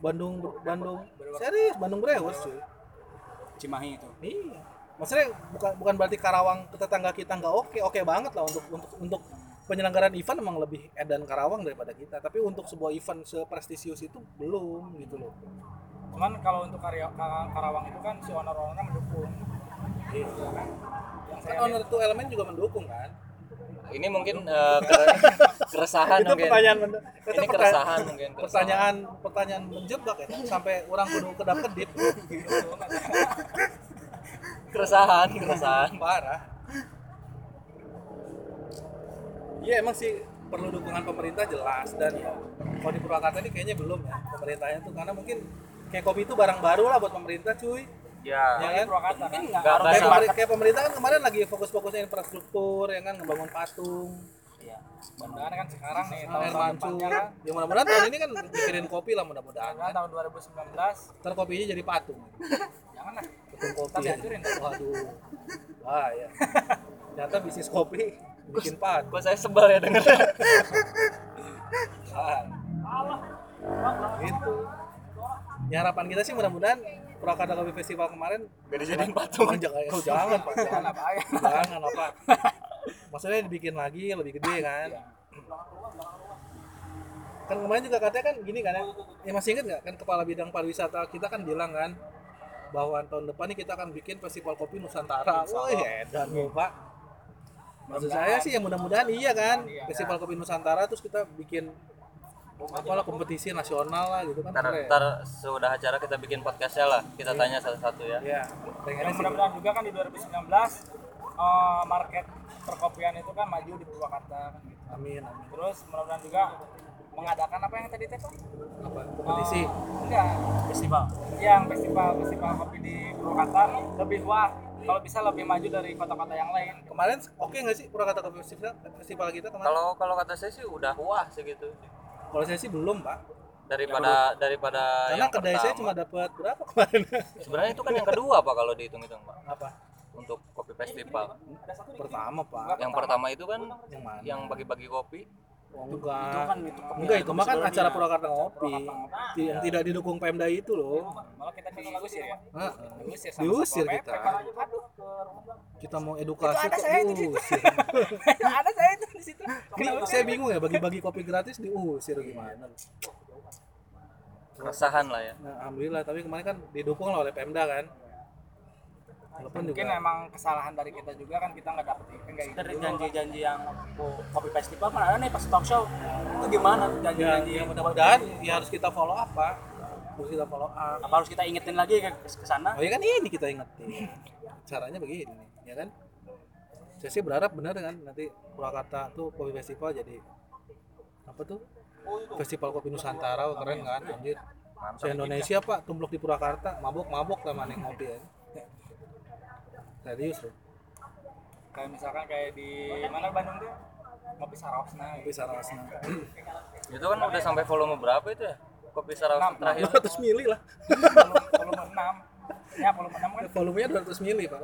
Bandung Bandung serius Bandung Brewers cuy. Cimahi itu Iya. Maksudnya bukan bukan berarti Karawang tetangga kita nggak oke, oke banget lah untuk untuk untuk penyelenggaraan event emang lebih edan Karawang daripada kita. Tapi untuk sebuah event seprestisius itu belum gitu loh. cuman kalau untuk karya Ka- Karawang itu kan si owner ownernya mendukung kan owner tuh elemen juga mendukung kan ini mungkin kere- keresahan itu mungkin pertanyaan men- itu ini pertanyaan- keresahan mungkin keresahan. pertanyaan pertanyaan menjebak ya sampai orang kudu kedap kedip keresahan keresahan. Parah. Iya emang sih perlu dukungan pemerintah jelas dan kalau di Purwakarta ini kayaknya belum ya pemerintahnya tuh karena mungkin kayak kopi itu barang baru lah buat pemerintah cuy. Ya ya kan? Purwakarta kan? nggak kayak, pemeri- kayak pemerintah kan kemarin lagi fokus-fokusnya infrastruktur ya kan? Ngebangun patung. Iya. Mudah-mudahan kan sekarang nih air tahun-tahun mancur. depannya kan ya mudah-mudahan tahun ini kan mikirin kopi lah mudah-mudahan. Mudah-mudahan kan. tahun 2019 ntar kopinya jadi patung. Jangan lah patung kopi Ntar dihancurin. waduh wah ya ternyata bisnis kopi bikin patung kok saya sebel ya denger Ah. Gitu. Ya harapan kita sih mudah-mudahan Purwakarta Kopi Festival kemarin gak dijadiin patung Oh, jangan, oh, jangan Pak. jangan apa Jangan apa. Maksudnya dibikin lagi lebih gede kan. Kan kemarin juga katanya kan gini kan ya. Ya masih inget nggak kan kepala bidang pariwisata kita kan bilang kan bahwa tahun depan nih kita akan bikin festival kopi Nusantara. Wah, edan loh, Pak. Maksud saya sih ya mudah-mudahan iya kan. Festival kopi Nusantara terus kita bikin apalah kompetisi nasional lah gitu kan. ntar, ntar sudah acara kita bikin podcastnya lah kita tanya satu-satu ya Iya, pengennya Dan sih. mudah-mudahan juga kan di 2019 eh, market perkopian itu kan maju di Purwakarta kan gitu. Amin, amin. Terus mudah-mudahan juga mengadakan apa yang tadi Tepo? Apa? Kompetisi. Enggak, festival yang festival festival kopi di Purwakarta lebih wah kalau bisa lebih maju dari kota-kota yang lain. Kemarin oke nggak sih Purwakarta Kopi Festival, festival kita kemarin? kalau kalau kata saya sih udah wah segitu Kalau saya sih belum, Pak. daripada daripada Karena yang kedai saya pertama. cuma dapat berapa kemarin? sebenarnya itu kan yang kedua pak kalau dihitung-hitung pak Apa? untuk kopi festival Pertama, Pak. yang pertama itu kan Yang mana? yang bagi-bagi kopi Oh, enggak. itu kan itu Enggak, itu mah kan acara Purwakarta Ngopi. Yang tidak didukung Pemda itu loh. Malah kita diusir ya. Diusir kita. Aduh, Kita mau edukasi ada kok saya itu di situ. diusir. ada saya itu di situ. Ini saya bingung ya bagi-bagi kopi gratis diusir gimana. keresahan lah ya Nah, alhamdulillah tapi kemarin kan didukung lah oleh Pemda kan. Walaupun Mungkin juga emang kesalahan dari kita juga kan kita nggak dapet event kayak gitu. janji-janji yang oh, kopi festival kan ada nih pas talk show itu gimana janji-janji ya yang mudah-mudahan ya harus kita follow up Pak. Harus kita follow up. apa harus kita ingetin lagi ke, sana Oh ya kan ini kita ingetin. Caranya begini, ya kan? Saya sih berharap benar kan nanti Purwakarta tuh kopi festival jadi apa tuh? Festival kopi Nusantara wah, keren kan anjir. Se Indonesia Pak tumbluk di Purwakarta, mabok-mabok sama nih ngopi ya. Serius loh. Kayak misalkan kayak di mana Bandung tuh? Ngopi Sarosna. Kopi Sarasna. itu kan udah sampai volume berapa itu ya kopi saraf Enam, terakhir 200 mili lah. Volume 6. Ya, volume 6 kan Volumenya 200 mili Pak.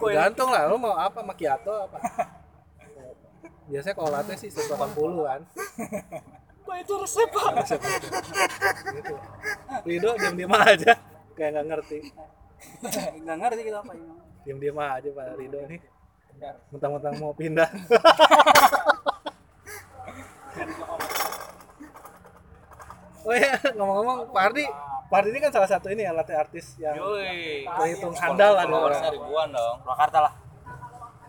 Tergantung lah lo mau apa macchiato apa. Biasanya kalau latte sih 180 kan. Kok itu resep, Pak? gitu. Rido diam-diam aja kayak nggak ngerti nggak ngerti kita apa ini diam-diam aja Pak Rido nih. Mentang-mentang mau pindah. Oh ya ngomong-ngomong Pak Ardi. Pak Ardi ini kan salah satu ini ya latte artis yang terhitung handal lah followersnya orang. ribuan dong. Purwakarta lah.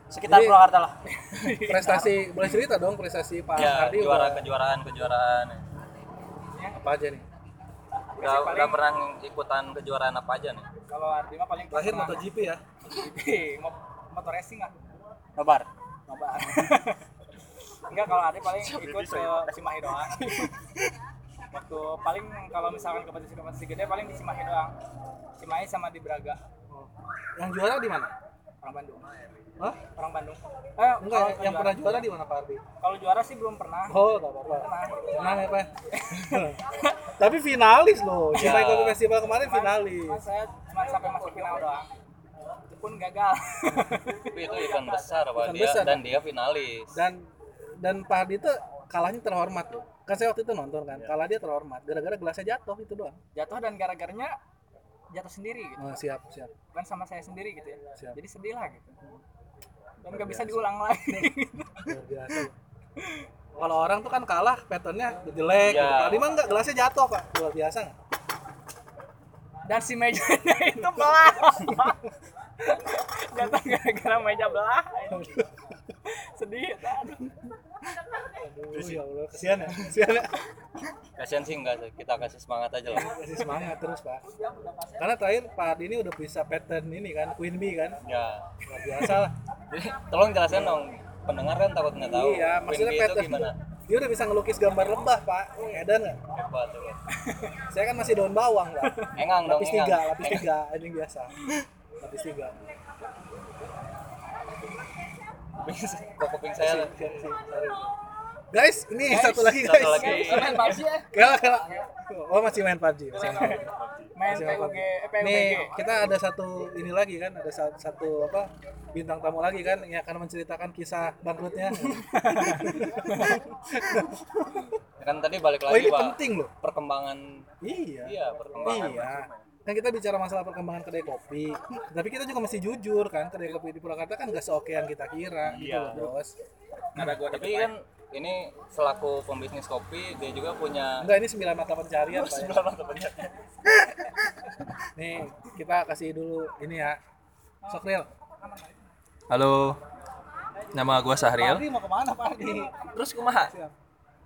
Sekitar Jadi- Purwakarta lah. prestasi boleh cerita dong prestasi Pak ya Ardi juara udah- kejuaraan kejuaraan. Apa aja nih udah udah pernah ikutan kejuaraan apa aja nih Kalau Ardi mah paling terakhir pernah MotoGP ya Mo- motor racing lah. nobar Coba. Enggak kalau Ardi paling ikut ke Cimahi doang. Waktu paling kalau misalkan kompetisi-kompetisi gede paling di Cimahi doang. Cimahi sama di Braga. yang juara di mana Orang Bandung. Hah? Orang Bandung. Eh, enggak kalau yang juara- pernah juara di mana Pak Ardi Kalau juara sih belum pernah. oh nggak apa-apa Pernah. Tenang ya Pak. Tapi finalis loh. Ya. Cimahi Kopi Festival kemarin finalis. Cuma saya cuma sampai masuk final doang. Itu pun gagal. tapi itu event besar pak Event dia besar, dan dia finalis Dan dan Pak Hardi itu kalahnya terhormat loh. Kan saya waktu itu nonton kan, Ya. kalah dia terhormat. Gara-gara gelasnya jatuh itu doang. Jatuh dan gara-garanya jatuh sendiri gitu. Oh, siap, siap. Bukan sama saya sendiri gitu ya. Siap. Jadi sedih lah gitu. Dan nggak bisa diulang lagi. Luar biasa. Kalau orang tuh kan kalah, patternnya jelek. Ya. Gitu. Pak Hardi mah enggak, gelasnya jatuh Pak. Luar biasa nggak? dan si mejanya itu belah Jatuh gara-gara meja belah. Sedih. Aduh. Aduh, ya Allah, kesian ya. Kesian ya. kasihan sih enggak kita kasih semangat aja lah Kasih semangat terus, Pak. Karena terakhir Pak Adi ini udah bisa pattern ini kan, Queen Bee kan. ya Luar biasa lah. jadi tolong jelasin dong pendengar kan takut nggak tahu Iya, Queen maksudnya itu pattern. gimana Dia udah bisa ngelukis gambar lebah, Pak. Edan nggak? hebat hebat Saya kan masih daun bawang, Pak. engang dong Lapis engang tiga, lapis Engang. tiga, ini biasa. Lapis tiga. kok kuping saya Guys, ini Guys, satu lagi satu guys. lagi. Main PUBG ya. Kalah, kalah. Oh masih main PUBG. Masih main PUBG. Main Masih main PUBG, PUBG. eh, PUBG. Nih kita ada satu ini lagi kan, ada sa- satu apa bintang tamu lagi kan yang akan menceritakan kisah bangkrutnya. kan tadi balik Oh lagi ini pak penting loh. perkembangan Iya. iya perkembangan Iya. Kan kita bicara masalah perkembangan kedai kopi, tapi kita juga mesti jujur kan, kedai kopi di Purwakarta kan nggak seoke yang kita kira, gitu Iya. loh bos. Ada gua tapi kan ini selaku pembisnis kopi dia juga punya Enggak ini sembilan mata pencarian Pak. ya. sembilan mata pencarian. Nih kita kasih dulu ini ya. Sokril. Halo, nama gua Pak Sahril. Ardi mau ke mana Pak Ardi? terus kumaha.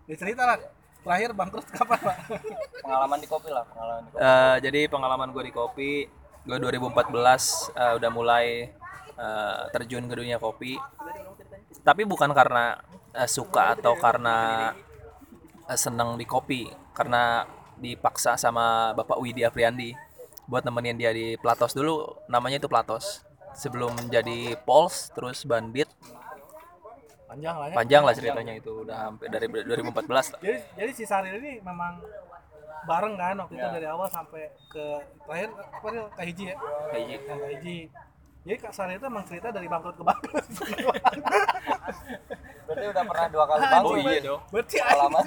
Ya cerita lah. Terakhir bangkrut kapan Pak? pengalaman di kopi lah pengalaman di kopi Eh, jadi pengalaman gua di kopi, gua 2014 eh, udah mulai eh, terjun ke dunia kopi. Tapi bukan karena eh, suka atau karena eh, seneng di kopi, karena dipaksa sama Bapak Widi Afriandi buat nemenin dia di Platos dulu. Namanya itu Platos. Sebelum menjadi Pols, terus Bandit, Panjang lah ya. panjang lah ceritanya itu udah hampir dari 2014 lah. Jadi jadi si Saril ini memang bareng kan waktu itu Ya. dari awal sampai ke terakhir apa nih Kahiji ya? Kahiji. Yang Kahiji. Jadi Kak Saril itu emang cerita dari bangkrut ke bangkrut. berarti udah pernah dua kali Oh bangkrut iya dong. berarti pengalaman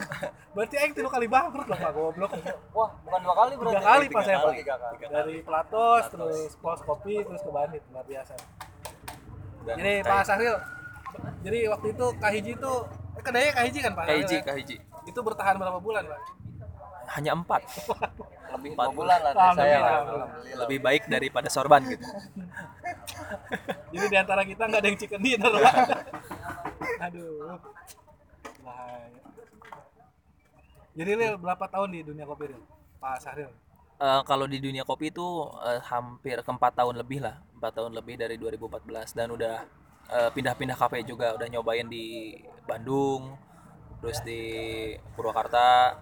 berarti aing tiga kali bangkrut loh Pak goblok. wah bukan dua kali berarti Tiga kali pas saya kali, Pak. Dari Platos, terus Pos Kopi, terus ke Bandit luar biasa. Dan Jadi Pak Saril, jadi waktu itu Kahiji itu eh, kedainya Kahiji kan Pak? Kahiji? Kahiji. Itu bertahan berapa bulan Pak? Hanya empat. lebih Empat bulan lah dari saya lah lebih baik daripada sorban gitu. Jadi di antara kita nggak ada yang chicken dinner Pak. Aduh. Bahaya. Jadi Lil berapa tahun di dunia kopi Lil? Pak Sahril. Eh, kalau di dunia kopi itu eh, hampir ke empat tahun lebih lah, empat tahun lebih dari 2014 dan udah eh, pindah-pindah kafe juga, udah nyobain di Bandung, terus di Purwakarta,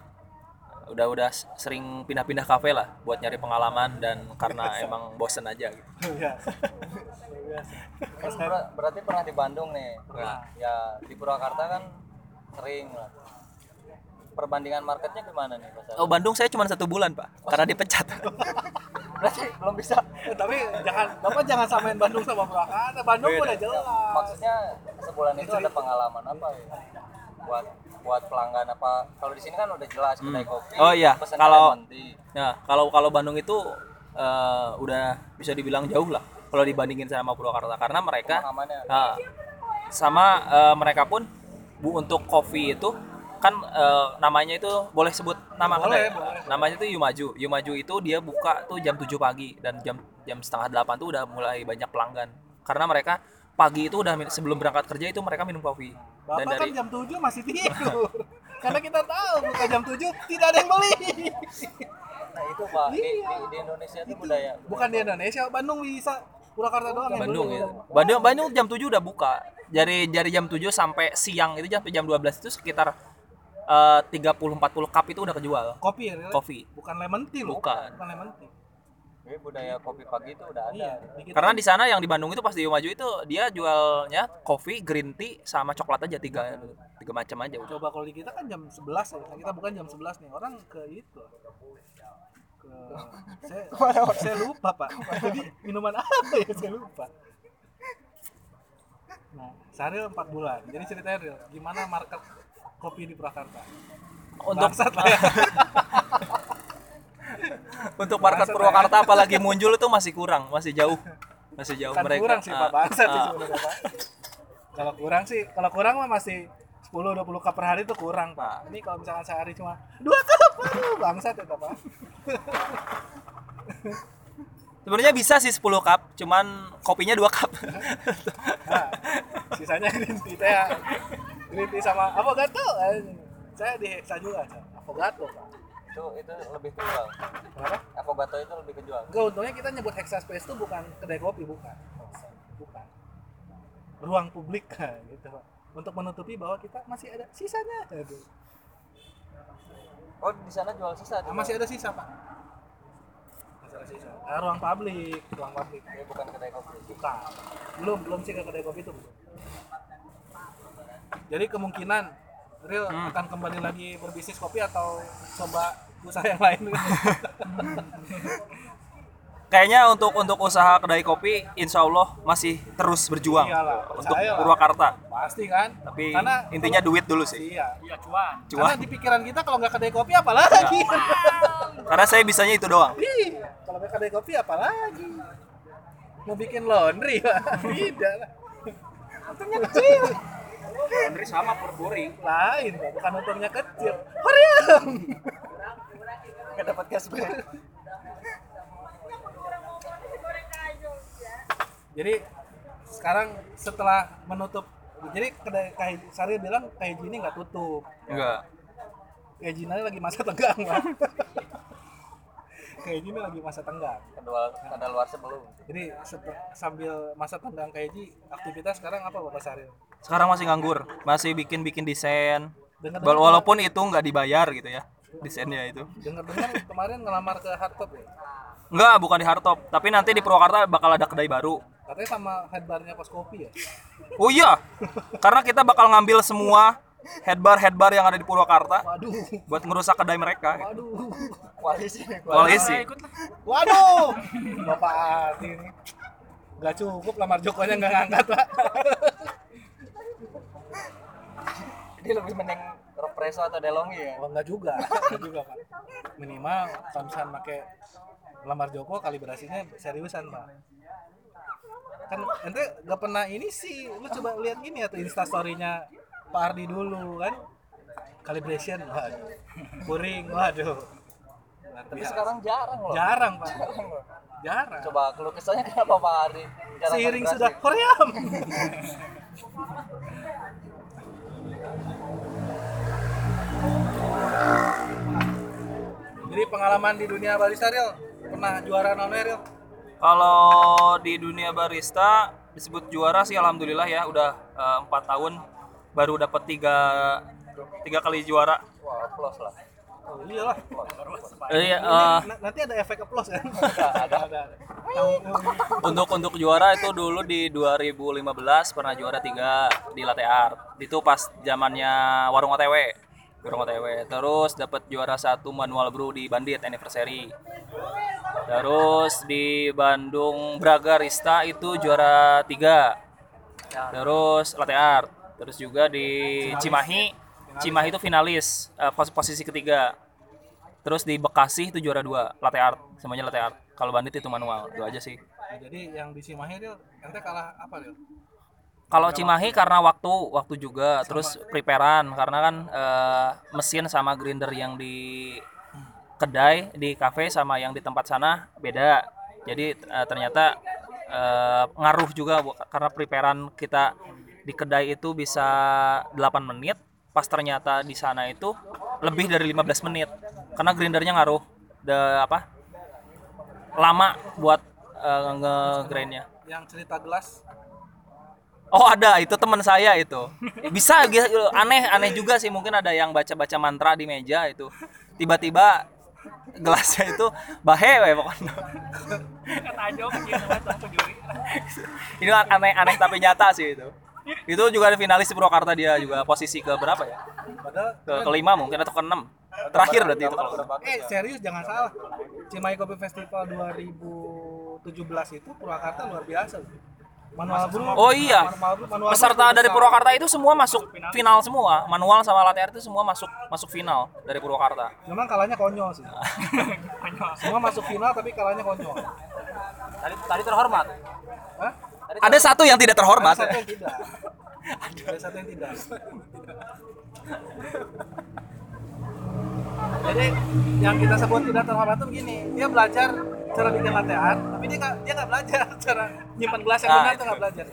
udah udah sering pindah-pindah kafe lah buat nyari pengalaman dan karena emang bosen aja gitu. Kan ber- berarti pernah di Bandung nih Pernah. ya di Purwakarta kan sering lah perbandingan marketnya gimana nih Mas? Oh Bandung saya cuma satu bulan pak, karena dipecat. berarti belum bisa Eh, tapi jangan Bapak jangan samain Bandung sama Purwakarta. Bandung Beda. udah jelas. maksudnya sebulan itu ada pengalaman apa ya buat buat pelanggan apa kalau di sini kan udah jelas kedai kopi Oh iya, kalau-. Nah, kalau kalau Bandung itu eh, udah bisa dibilang jauh lah kalau dibandingin sama Purwakarta karena mereka nah, sama eh, mereka pun bu untuk kopi itu kan eh, namanya itu boleh sebut nama Boleh, kedai. boleh. Namanya itu Yumaju. Yumaju itu dia buka tuh jam 7 pagi dan jam jam setengah 8 tuh udah mulai banyak pelanggan. Karena mereka pagi itu udah sebelum berangkat kerja itu mereka minum kopi. Bapak Dan kan dari jam 7 masih tidur. Karena kita tahu buka jam 7 tidak ada yang beli. nah itu pak di, Iya. di, di Indonesia itu budaya Bukan di Indonesia, Bandung bisa. Purwakarta doang yang Bandung ya. Bandung Bandung jam 7 udah buka. Dari dari jam 7 sampai siang itu sampai jam 12 itu sekitar eh, 30 40 cup itu udah kejual. Kopi ya? Kopi. Bukan lemon tea loh. Bukan. Bukan lemon tea. Jadi budaya kopi pagi itu udah ada Iya, di kita Karena di sana yang di Bandung itu pas di Maju itu dia jualnya kopi, green tea sama coklat aja tiga tiga macam aja udah. coba kalau di kita kan jam 11 ya. Nah, kita bukan jam 11 nih. Orang ke itu. Ke saya, saya lupa, Pak. Jadi minuman apa ya saya lupa. Nah, Saril 4 bulan. Jadi ceritanya Ril, gimana market kopi di Purwakarta? Untuk Bangsat ya. untuk market Purwakarta apalagi muncul itu masih kurang, masih jauh. Masih jauh kan mereka. kurang sih Pak ah, bangsat sih ah. sebenarnya Pak. Kalau kurang sih, kalau kurang mah masih 10 20 cup per hari itu kurang, Pak. Ini kalau misalkan sehari cuma dua cup, bangsat ya Pak. Sebenarnya bisa sih 10 cup, cuman kopinya 2 cup. Nah, sisanya green tea teh ya. Green tea sama avocado. eh, Saya di Hexa juga, Cak. avocado, Pak. Itu itu lebih kejual Kenapa? avocado itu lebih kejual Enggak, untungnya kita nyebut Hexa Space itu bukan kedai kopi, bukan. Bukan. Ruang publik gitu, Pak. Untuk menutupi bahwa kita masih ada sisanya. Aduh. oh di sana jual sisa Ah, masih ada sisa, Pak. Masih ada sisa. Ah, ruang publik, ruang publik. Ini bukan kedai kopi Bukan. Belum, belum sih ke kedai kopi itu belum. Jadi kemungkinan Real akan kembali lagi berbisnis kopi atau coba usaha yang lain. Kayaknya untuk untuk usaha kedai kopi insya Allah masih terus berjuang Iyalah, untuk. Purwakarta. Pasti kan? Tapi Karena intinya duit dulu sih. iya. iya cuan Karena Cuan. di pikiran kita kalau nggak kedai kopi apa lagi? Karena saya bisanya itu doang. Ih, kalau nggak kedai kopi apa lagi? Mau bikin laundry. Tidak lah. Untungnya kecil. Laundry sama per boring Lain, Pak. bukan untungnya kecil. Horiam. nggak dapat cashback Jadi sekarang setelah menutup jadi kedai Kak Sari bilang Kak ini nggak tutup. Enggak. Kak ini lagi masa tenggang, Pak. Kak ini lagi masa tenggang. kedua ada luar sebelum Jadi sambil masa tenggang Kak aktivitas sekarang apa Bapak Sari? Sekarang masih nganggur, masih bikin-bikin desain. Dengar Wal- Walaupun itu nggak dibayar gitu ya desainnya itu. dengar-dengar kemarin ngelamar ke hardtop ya. Enggak, bukan di Hardtop, tapi nanti di Purwakarta bakal ada kedai baru. Katanya sama headbarnya kos kopi ya. Oh iya, karena kita bakal ngambil semua headbar headbar yang ada di Purwakarta Waduh. buat ngerusak kedai mereka. Waduh. koalisi Koalisi. Waduh. Bapak ini. Gak cukup lamar Jokonya nggak ngangkat, Pak. Ini lebih mending represo atau delongi ya Oh, enggak juga. Enggak juga, Pak. Minimal kalau misalnya pakai lamar Joko kalibrasinya seriusan, Pak. Kan ente gak pernah ini sih. Lu coba lihat ini atau Insta story-nya Pak Ardi dulu kan. Calibration, waduh. Puring, waduh. Luar tapi biasa. sekarang jarang loh jarang, Pak. Jarang loh. Jarang. coba keluh kesahnya kenapa Pak Jarang Seiring sudah Koream. Jadi pengalaman di dunia barista Ril pernah juara non Ril? Kalau di dunia barista disebut juara sih alhamdulillah ya udah eh, empat tahun baru dapat tiga tiga kali juara. wah plus lah Oh iyalah. Iya, na- nanti ada efek applause kan? ada ada. untuk untuk juara itu dulu di 2015 pernah juara tiga di latte art. Itu pas zamannya warung OTW. Warung OTW. Terus dapat juara satu manual brew di Bandit anniversary. Terus di Bandung Braga Rista itu juara tiga. Terus latte art. Terus juga di Cimahi, Cimahi itu finalis pos- posisi ketiga. Terus di Bekasi itu juara dua, latte art, semuanya latte art. Kalau bandit itu manual, itu aja sih. Nah, jadi yang di Cimahi Ril, ente kalah apa Ril? Kalau Cimahi karena waktu, waktu juga, terus preparean karena kan eh, mesin sama grinder yang di kedai di kafe sama yang di tempat sana beda. Jadi eh, ternyata eh, ngaruh juga karena preparean kita di kedai itu bisa 8 menit, pas ternyata di sana itu lebih dari 15 menit. Karena grindernya ngaruh de, apa? lama buat eh, nge-grindnya. Yang cerita gelas Oh ada. Itu teman saya itu. Bisa aneh aneh juga sih. Mungkin ada yang baca baca mantra di meja itu. Tiba-tiba gelasnya itu bahe we pokoknya. Gitu kan ini aneh aneh tapi nyata sih itu. Itu juga ada finalis di Purwakarta dia juga posisi ke berapa ya? Padahal ke kelima mungkin atau keenam terakhir berarti itu kalau nggak salah. Eh serius jangan salah. Cimahi Kopi Festival 2017 itu Purwakarta luar biasa. Manual. Oh iya. Manual manual peserta dari. Purwakarta itu semua masuk final semua manual sama latte art itu semua masuk masuk final dari Purwakarta Memang kalahnya konyol sih. Semua masuk final tapi kalahnya konyol. tadi tadi terhormat Hah? ada satu yang tidak terhormat Ada satu yang tidak. Ada satu yang tidak. Jadi yang kita sebut tidak terhormat itu begini, dia belajar cara bikin latte art tapi dia nggak dia nggak belajar. Cara nyimpan gelas yang Ah, benar itu. tuh nggak belajar.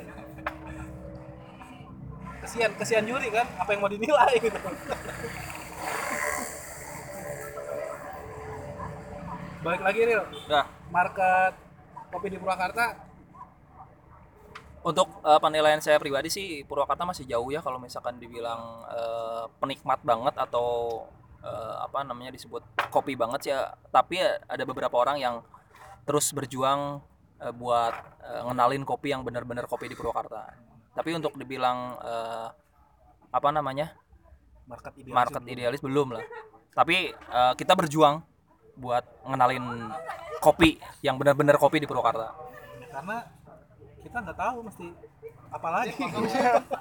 Kesian kesian juri kan apa yang mau dinilai gitu. Balik lagi Ril. Nah, market kopi di Purwakarta. Untuk eh, penilaian saya pribadi sih Purwakarta masih jauh ya kalau misalkan dibilang eh, penikmat banget atau eh, apa namanya disebut kopi banget ya. Tapi ya ada beberapa orang yang terus berjuang eh, buat eh, ngenalin kopi yang benar-benar kopi di Purwakarta. Tapi untuk dibilang eh, apa namanya market ideal market idealis belum lah. Tapi eh, kita berjuang buat ngenalin kopi yang benar-benar kopi di Purwakarta. karena kita nggak tahu mesti apa lagi